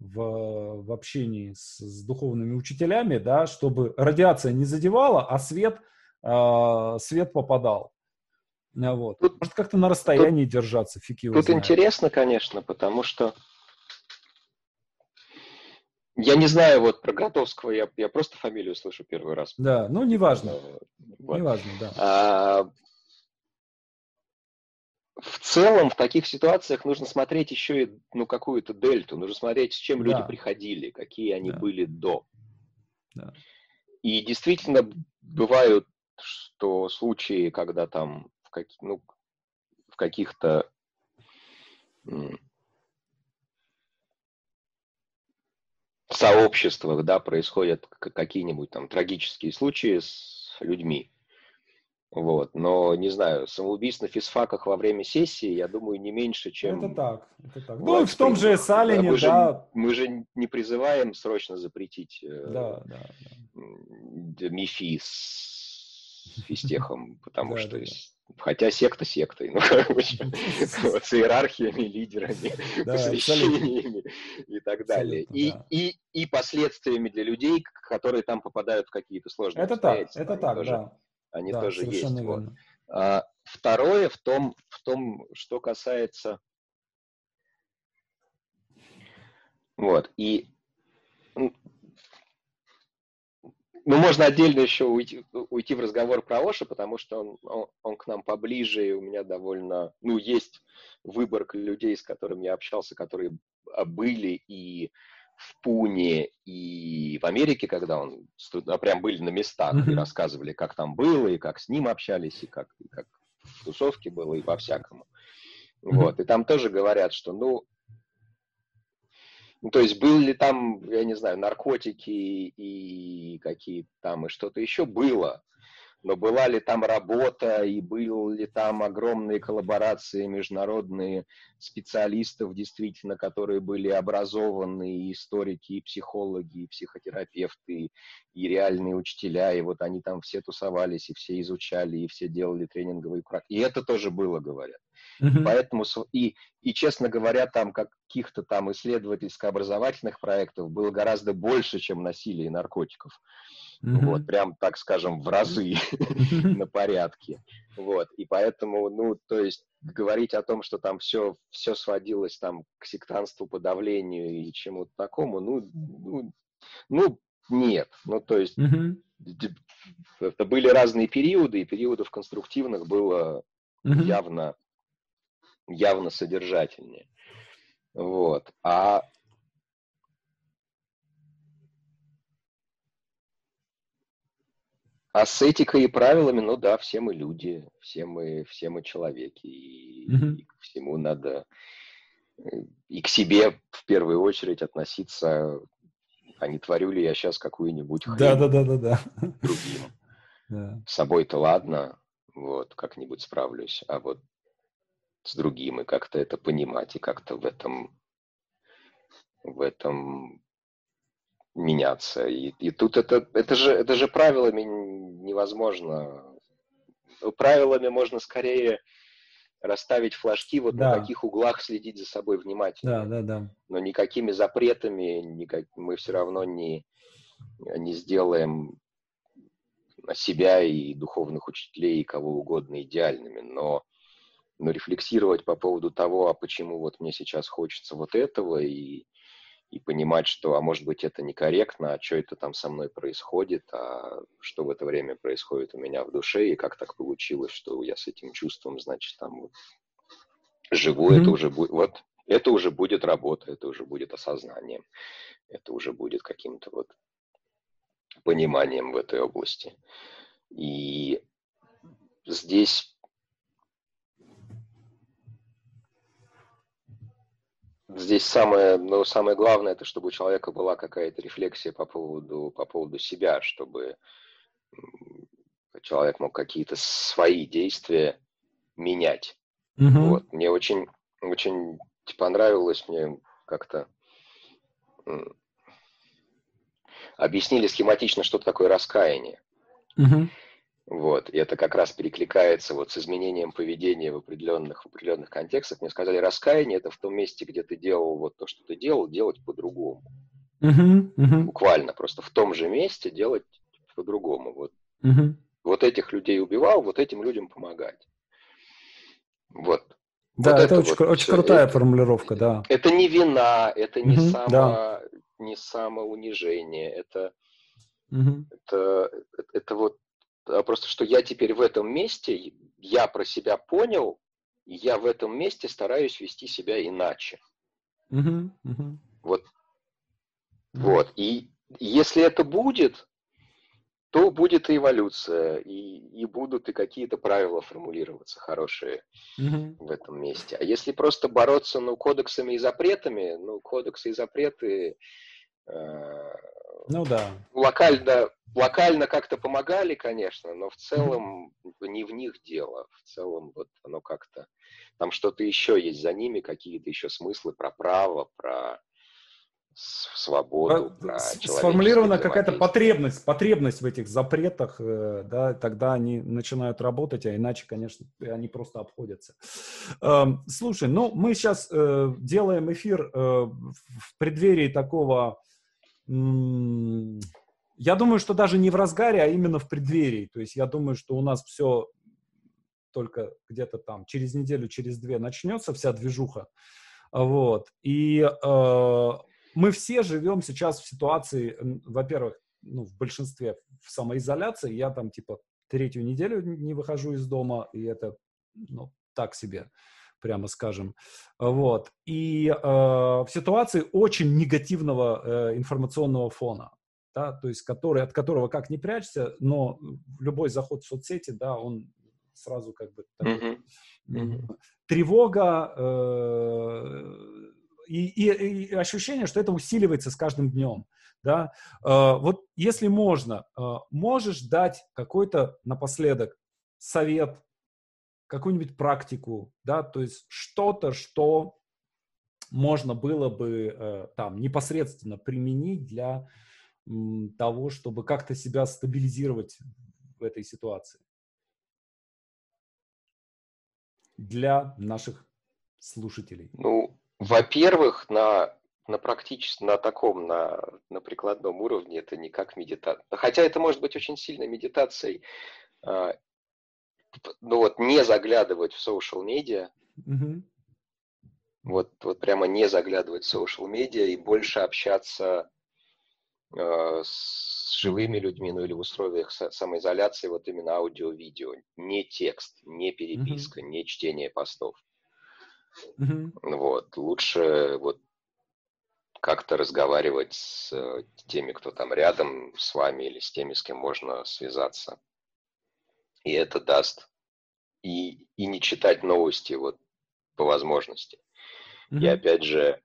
в, в общении с, с духовными учителями, да, чтобы радиация не задевала, а свет, э, свет попадал. Вот. Тут, Может, как-то на расстоянии тут, держаться, фиг его Тут знает. интересно, конечно, потому что я не знаю вот про Гротовского, я, я просто фамилию слышу первый раз. Да, ну неважно. Вот. Неважно, да. А, в целом в таких ситуациях нужно смотреть еще и ну, какую-то дельту, нужно смотреть, с чем да. люди приходили, какие они да. были до. Да. И действительно бывают, что случаи, когда там как, ну, в каких-то сообществах, да, происходят какие-нибудь там трагические случаи с людьми. Вот. Но, не знаю, самоубийств на физфаках во время сессии, я думаю, не меньше, чем... Это так, это так. Ну, в том же Салине, мы да. Мы же не призываем срочно запретить э, да, да, да. МИФИ с физтехом, потому что... Хотя секта сектой, ну, короче, вот, с иерархиями, лидерами, да, посвящениями и так далее. И, да. и, и последствиями для людей, которые там попадают в какие-то сложные Это так, это так, тоже, да они да, тоже есть. Вот. А, второе в том, в том, что касается... Вот, и ну, можно отдельно еще уйти, уйти в разговор про Оша, потому что он, он, он к нам поближе, и у меня довольно, ну, есть выборка людей, с которыми я общался, которые были и в Пуне и в Америке, когда он а, прям были на местах mm-hmm. и рассказывали, как там было, и как с ним общались, и как, и как в тусовке было, и по-всякому. Mm-hmm. Вот. И там тоже говорят, что, ну, ну, то есть были ли там, я не знаю, наркотики и какие-то там, и что-то еще было, но была ли там работа и были ли там огромные коллаборации международные специалистов, действительно, которые были образованы, и историки, и психологи, и психотерапевты, и реальные учителя, и вот они там все тусовались, и все изучали, и все делали тренинговые практики. И это тоже было, говорят. Mm-hmm. Поэтому, и, и, честно говоря, там каких-то там исследовательско-образовательных проектов было гораздо больше, чем насилие и наркотиков. Mm-hmm. Вот, прям, так скажем, в разы на порядке. Вот, и поэтому, ну, то есть говорить о том, что там все, все сводилось там к сектанству, подавлению и чему-то такому, ну, ну, ну нет. Ну, то есть mm-hmm. это были разные периоды, и периодов конструктивных было mm-hmm. явно, явно содержательнее. Вот. А А с этикой и правилами, ну да, все мы люди, все мы, все мы человеки, и, mm-hmm. и к всему надо и к себе в первую очередь относиться, а не творю ли я сейчас какую-нибудь хрень да, да, да, да, да. другим. Да. С собой-то ладно, вот, как-нибудь справлюсь, а вот с другим и как-то это понимать, и как-то в этом, в этом меняться. И, и тут это, это, же, это же правилами невозможно. Ну, правилами можно скорее расставить флажки, вот да. на каких углах следить за собой внимательно. Да, да, да. Но никакими запретами никак, мы все равно не, не сделаем себя и духовных учителей, и кого угодно идеальными. Но, но рефлексировать по поводу того, а почему вот мне сейчас хочется вот этого, и и понимать, что, а может быть, это некорректно, а что это там со мной происходит, а что в это время происходит у меня в душе, и как так получилось, что я с этим чувством, значит, там вот живу, mm-hmm. это уже будет, вот, это уже будет работа, это уже будет осознанием, это уже будет каким-то вот пониманием в этой области. И здесь здесь самое, ну, самое главное, это чтобы у человека была какая-то рефлексия по поводу, по поводу себя, чтобы человек мог какие-то свои действия менять. Mm-hmm. Вот. Мне очень, очень понравилось, мне как-то объяснили схематично, что такое раскаяние. Mm-hmm. Вот, и это как раз перекликается вот с изменением поведения в определенных, в определенных контекстах. Мне сказали, раскаяние – это в том месте, где ты делал вот то, что ты делал, делать по-другому. Uh-huh, uh-huh. Буквально, просто в том же месте делать по-другому. Вот. Uh-huh. вот этих людей убивал, вот этим людям помогать. Вот. Да, вот это, это очень, вот очень крутая это, формулировка, да. Это не вина, это не, uh-huh, само, да. не самоунижение, это, uh-huh. это, это, это вот просто что я теперь в этом месте, я про себя понял, я в этом месте стараюсь вести себя иначе. Uh-huh, uh-huh. Вот. Вот. И если это будет, то будет и эволюция, и, и будут и какие-то правила формулироваться хорошие uh-huh. в этом месте. А если просто бороться ну, кодексами и запретами, ну, кодексы и запреты ну да. Локально, локально как-то помогали, конечно, но в целом не в них дело. В целом вот оно как-то... Там что-то еще есть за ними, какие-то еще смыслы про право, про свободу. Про Сформулирована какая-то потребность, потребность в этих запретах, э, да, тогда они начинают работать, а иначе, конечно, они просто обходятся. Эм, слушай, ну мы сейчас э, делаем эфир э, в преддверии такого я думаю, что даже не в разгаре, а именно в преддверии. То есть я думаю, что у нас все только где-то там через неделю, через две начнется вся движуха. Вот. И э, мы все живем сейчас в ситуации, во-первых, ну, в большинстве в самоизоляции. Я там типа третью неделю не выхожу из дома, и это ну, так себе прямо скажем. Вот. И э, в ситуации очень негативного э, информационного фона, да, то есть который, от которого как не прячься, но любой заход в соцсети, да, он сразу как бы такой, mm-hmm. тревога э, и, и, и ощущение, что это усиливается с каждым днем. Да? Э, вот если можно, э, можешь дать какой-то напоследок совет какую-нибудь практику, да, то есть что-то, что можно было бы э, там непосредственно применить для м, того, чтобы как-то себя стабилизировать в этой ситуации. Для наших слушателей. Ну, во-первых, на, на практически, на таком, на, на прикладном уровне это не как медитация. Хотя это может быть очень сильной медитацией а, ну вот не заглядывать в social медиа, mm-hmm. вот, вот прямо не заглядывать в social медиа и больше общаться э, с живыми людьми, ну или в условиях самоизоляции, вот именно аудио-видео, не текст, не переписка, mm-hmm. не чтение постов. Mm-hmm. Вот, лучше вот как-то разговаривать с теми, кто там рядом с вами или с теми, с кем можно связаться и это даст. И, и не читать новости вот по возможности. Mm-hmm. И опять же,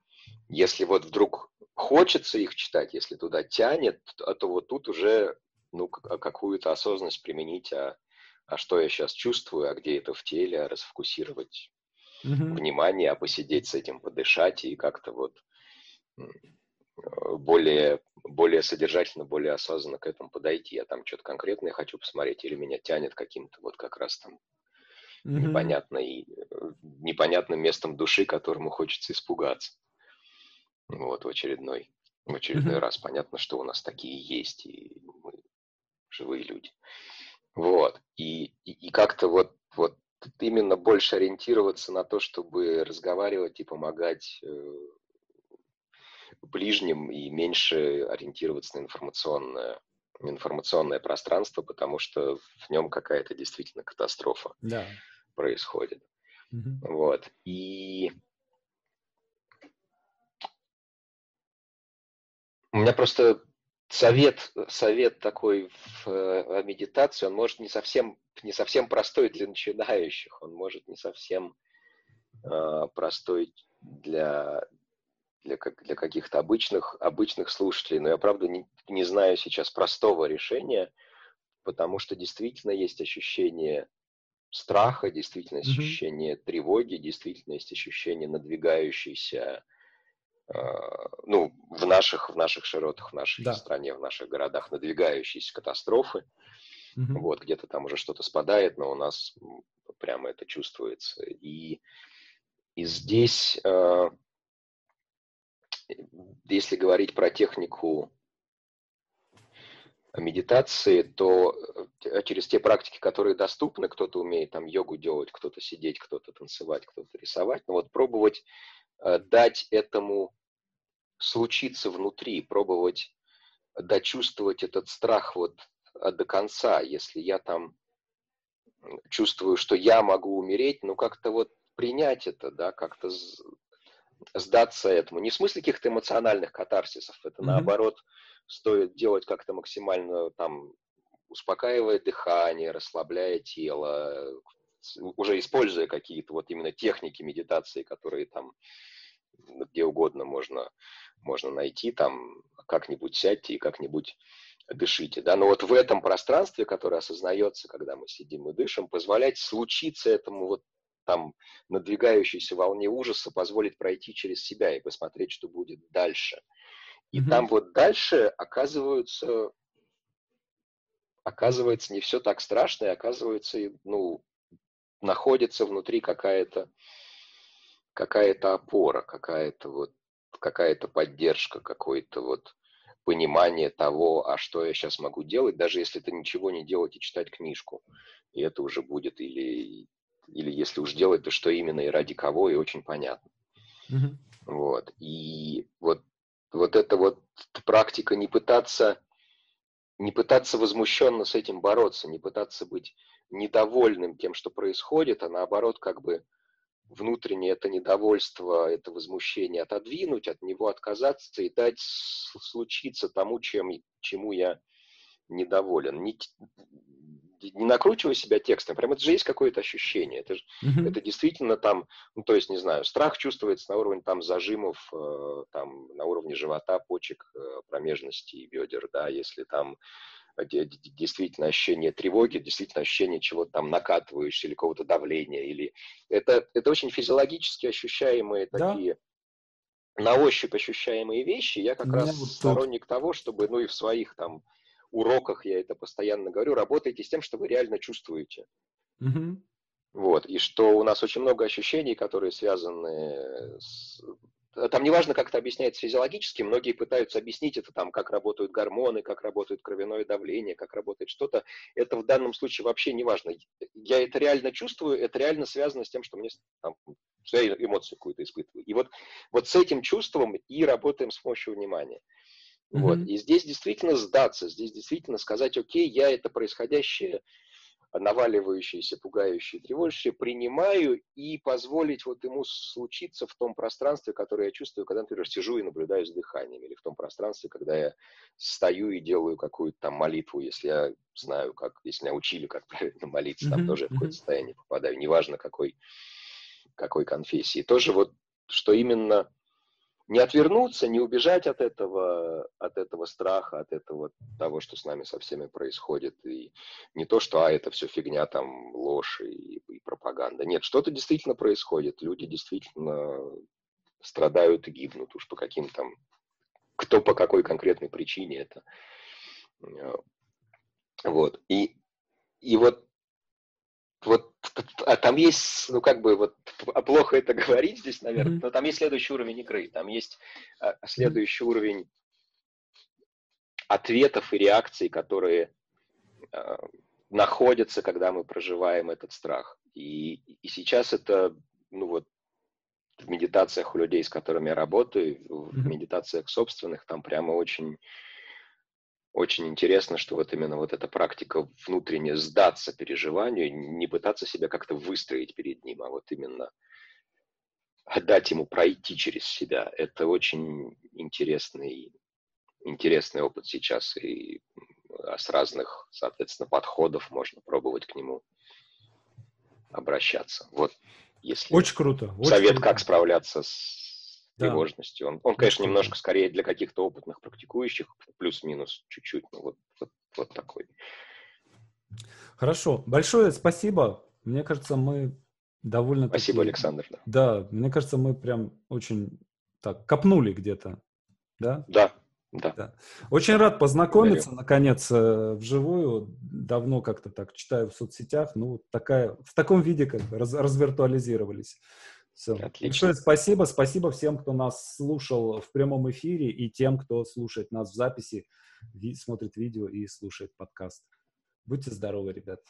если вот вдруг хочется их читать, если туда тянет, то, то вот тут уже ну, а какую-то осознанность применить, а, а что я сейчас чувствую, а где это в теле, а расфокусировать mm-hmm. внимание, а посидеть с этим, подышать и как-то вот более, более содержательно, более осознанно к этому подойти. Я там что-то конкретное хочу посмотреть, или меня тянет каким-то вот как раз там mm-hmm. непонятной, непонятным местом души, которому хочется испугаться. Вот в очередной, в очередной mm-hmm. раз понятно, что у нас такие есть, и мы живые люди. Вот. И, и, и как-то вот, вот именно больше ориентироваться на то, чтобы разговаривать и помогать э, ближним и меньше ориентироваться на информационное, информационное пространство, потому что в нем какая-то действительно катастрофа да. происходит. Угу. Вот. И у меня просто совет, совет такой в, в медитации, он может не совсем, не совсем простой для начинающих, он может не совсем э, простой для, для, как, для каких-то обычных, обычных слушателей. Но я, правда, не, не знаю сейчас простого решения, потому что действительно есть ощущение страха, действительно есть mm-hmm. ощущение тревоги, действительно есть ощущение надвигающейся, э, ну, в наших, в наших широтах, в нашей да. стране, в наших городах надвигающейся катастрофы. Mm-hmm. Вот, где-то там уже что-то спадает, но у нас прямо это чувствуется. И, и здесь... Э, если говорить про технику медитации, то э, через те практики, которые доступны, кто-то умеет там йогу делать, кто-то сидеть, кто-то танцевать, кто-то рисовать, но вот пробовать э, дать этому случиться внутри, пробовать дочувствовать этот страх вот э, до конца. Если я там чувствую, что я могу умереть, ну как-то вот принять это, да, как-то сдаться этому. Не в смысле каких-то эмоциональных катарсисов, это mm-hmm. наоборот стоит делать как-то максимально там успокаивая дыхание, расслабляя тело, уже используя какие-то вот именно техники медитации, которые там где угодно можно, можно найти, там как-нибудь сядьте и как-нибудь дышите. Да? Но вот в этом пространстве, которое осознается, когда мы сидим и дышим, позволять случиться этому вот там надвигающейся волне ужаса, позволить пройти через себя и посмотреть, что будет дальше. И mm-hmm. там вот дальше оказываются, оказывается не все так страшно, и оказывается, ну, находится внутри какая-то какая-то опора, какая-то вот какая-то поддержка, какое-то вот понимание того, а что я сейчас могу делать, даже если это ничего не делать и читать книжку. И это уже будет или, или если уж делать, то что именно и ради кого, и очень понятно. Mm-hmm. Вот. И вот, вот эта вот практика не пытаться, не пытаться возмущенно с этим бороться, не пытаться быть недовольным тем, что происходит, а наоборот как бы внутренне это недовольство, это возмущение отодвинуть, от него отказаться и дать случиться тому, чем, чему я недоволен. Не, не накручивая себя текстом, прям это же есть какое-то ощущение. Это, же, mm-hmm. это действительно там, ну, то есть, не знаю, страх чувствуется на уровне там зажимов, э, там, на уровне живота, почек, э, промежности и бедер, да, если там действительно ощущение тревоги, действительно ощущение чего-то там накатывающего или какого-то давления. Или... Это, это очень физиологически ощущаемые да. такие на ощупь ощущаемые вещи. Я как раз вот сторонник того, чтобы, ну и в своих там уроках я это постоянно говорю, работайте с тем, что вы реально чувствуете. Угу. Вот, и что у нас очень много ощущений, которые связаны с Э, там неважно, как это объясняется физиологически, многие пытаются объяснить это там, как работают гормоны, как работает кровяное давление, как работает что-то. Это в данном случае вообще не важно. Я это реально чувствую, это реально связано с тем, что мне там, что я эмоцию какую-то испытываю. И вот, вот с этим чувством и работаем с помощью внимания. Mm-hmm. Вот. И здесь действительно сдаться, здесь действительно сказать, окей, я это происходящее наваливающиеся, пугающие, тревожащие, принимаю и позволить вот ему случиться в том пространстве, которое я чувствую, когда, например, сижу и наблюдаю с дыханием, или в том пространстве, когда я стою и делаю какую-то там молитву, если я знаю, как, если меня учили, как правильно молиться, там mm-hmm. тоже в какое-то состояние попадаю, неважно какой, какой конфессии. Тоже вот, что именно не отвернуться, не убежать от этого, от этого страха, от этого того, что с нами со всеми происходит. И не то, что, а, это все фигня, там, ложь и, и пропаганда. Нет, что-то действительно происходит. Люди действительно страдают и гибнут уж по каким там, кто по какой конкретной причине это. Вот. И, и вот вот а там есть, ну как бы вот а плохо это говорить здесь, наверное, mm-hmm. но там есть следующий уровень игры, там есть а, следующий mm-hmm. уровень ответов и реакций, которые а, находятся, когда мы проживаем этот страх. И, и сейчас это, ну вот, в медитациях у людей, с которыми я работаю, в mm-hmm. медитациях собственных, там прямо очень очень интересно, что вот именно вот эта практика внутренне сдаться переживанию, не пытаться себя как-то выстроить перед ним, а вот именно дать ему пройти через себя. Это очень интересный, интересный опыт сейчас, и с разных, соответственно, подходов можно пробовать к нему обращаться. Вот если очень круто. Очень совет, круто. как справляться с да. тревожностью. Он, он, конечно, немножко скорее для каких-то опытных практикующих, плюс-минус чуть-чуть, но вот, вот, вот такой. Хорошо. Большое спасибо. Мне кажется, мы довольно... Спасибо. Александр. Да. да, мне кажется, мы прям очень так копнули где-то. Да? Да, да. да. Очень рад познакомиться, Благодарю. наконец, э, вживую. Давно как-то так читаю в соцсетях. Ну, такая, в таком виде как бы раз, развиртуализировались. Все. Отлично. Большое спасибо. Спасибо всем, кто нас слушал в прямом эфире и тем, кто слушает нас в записи, смотрит видео и слушает подкаст. Будьте здоровы, ребят.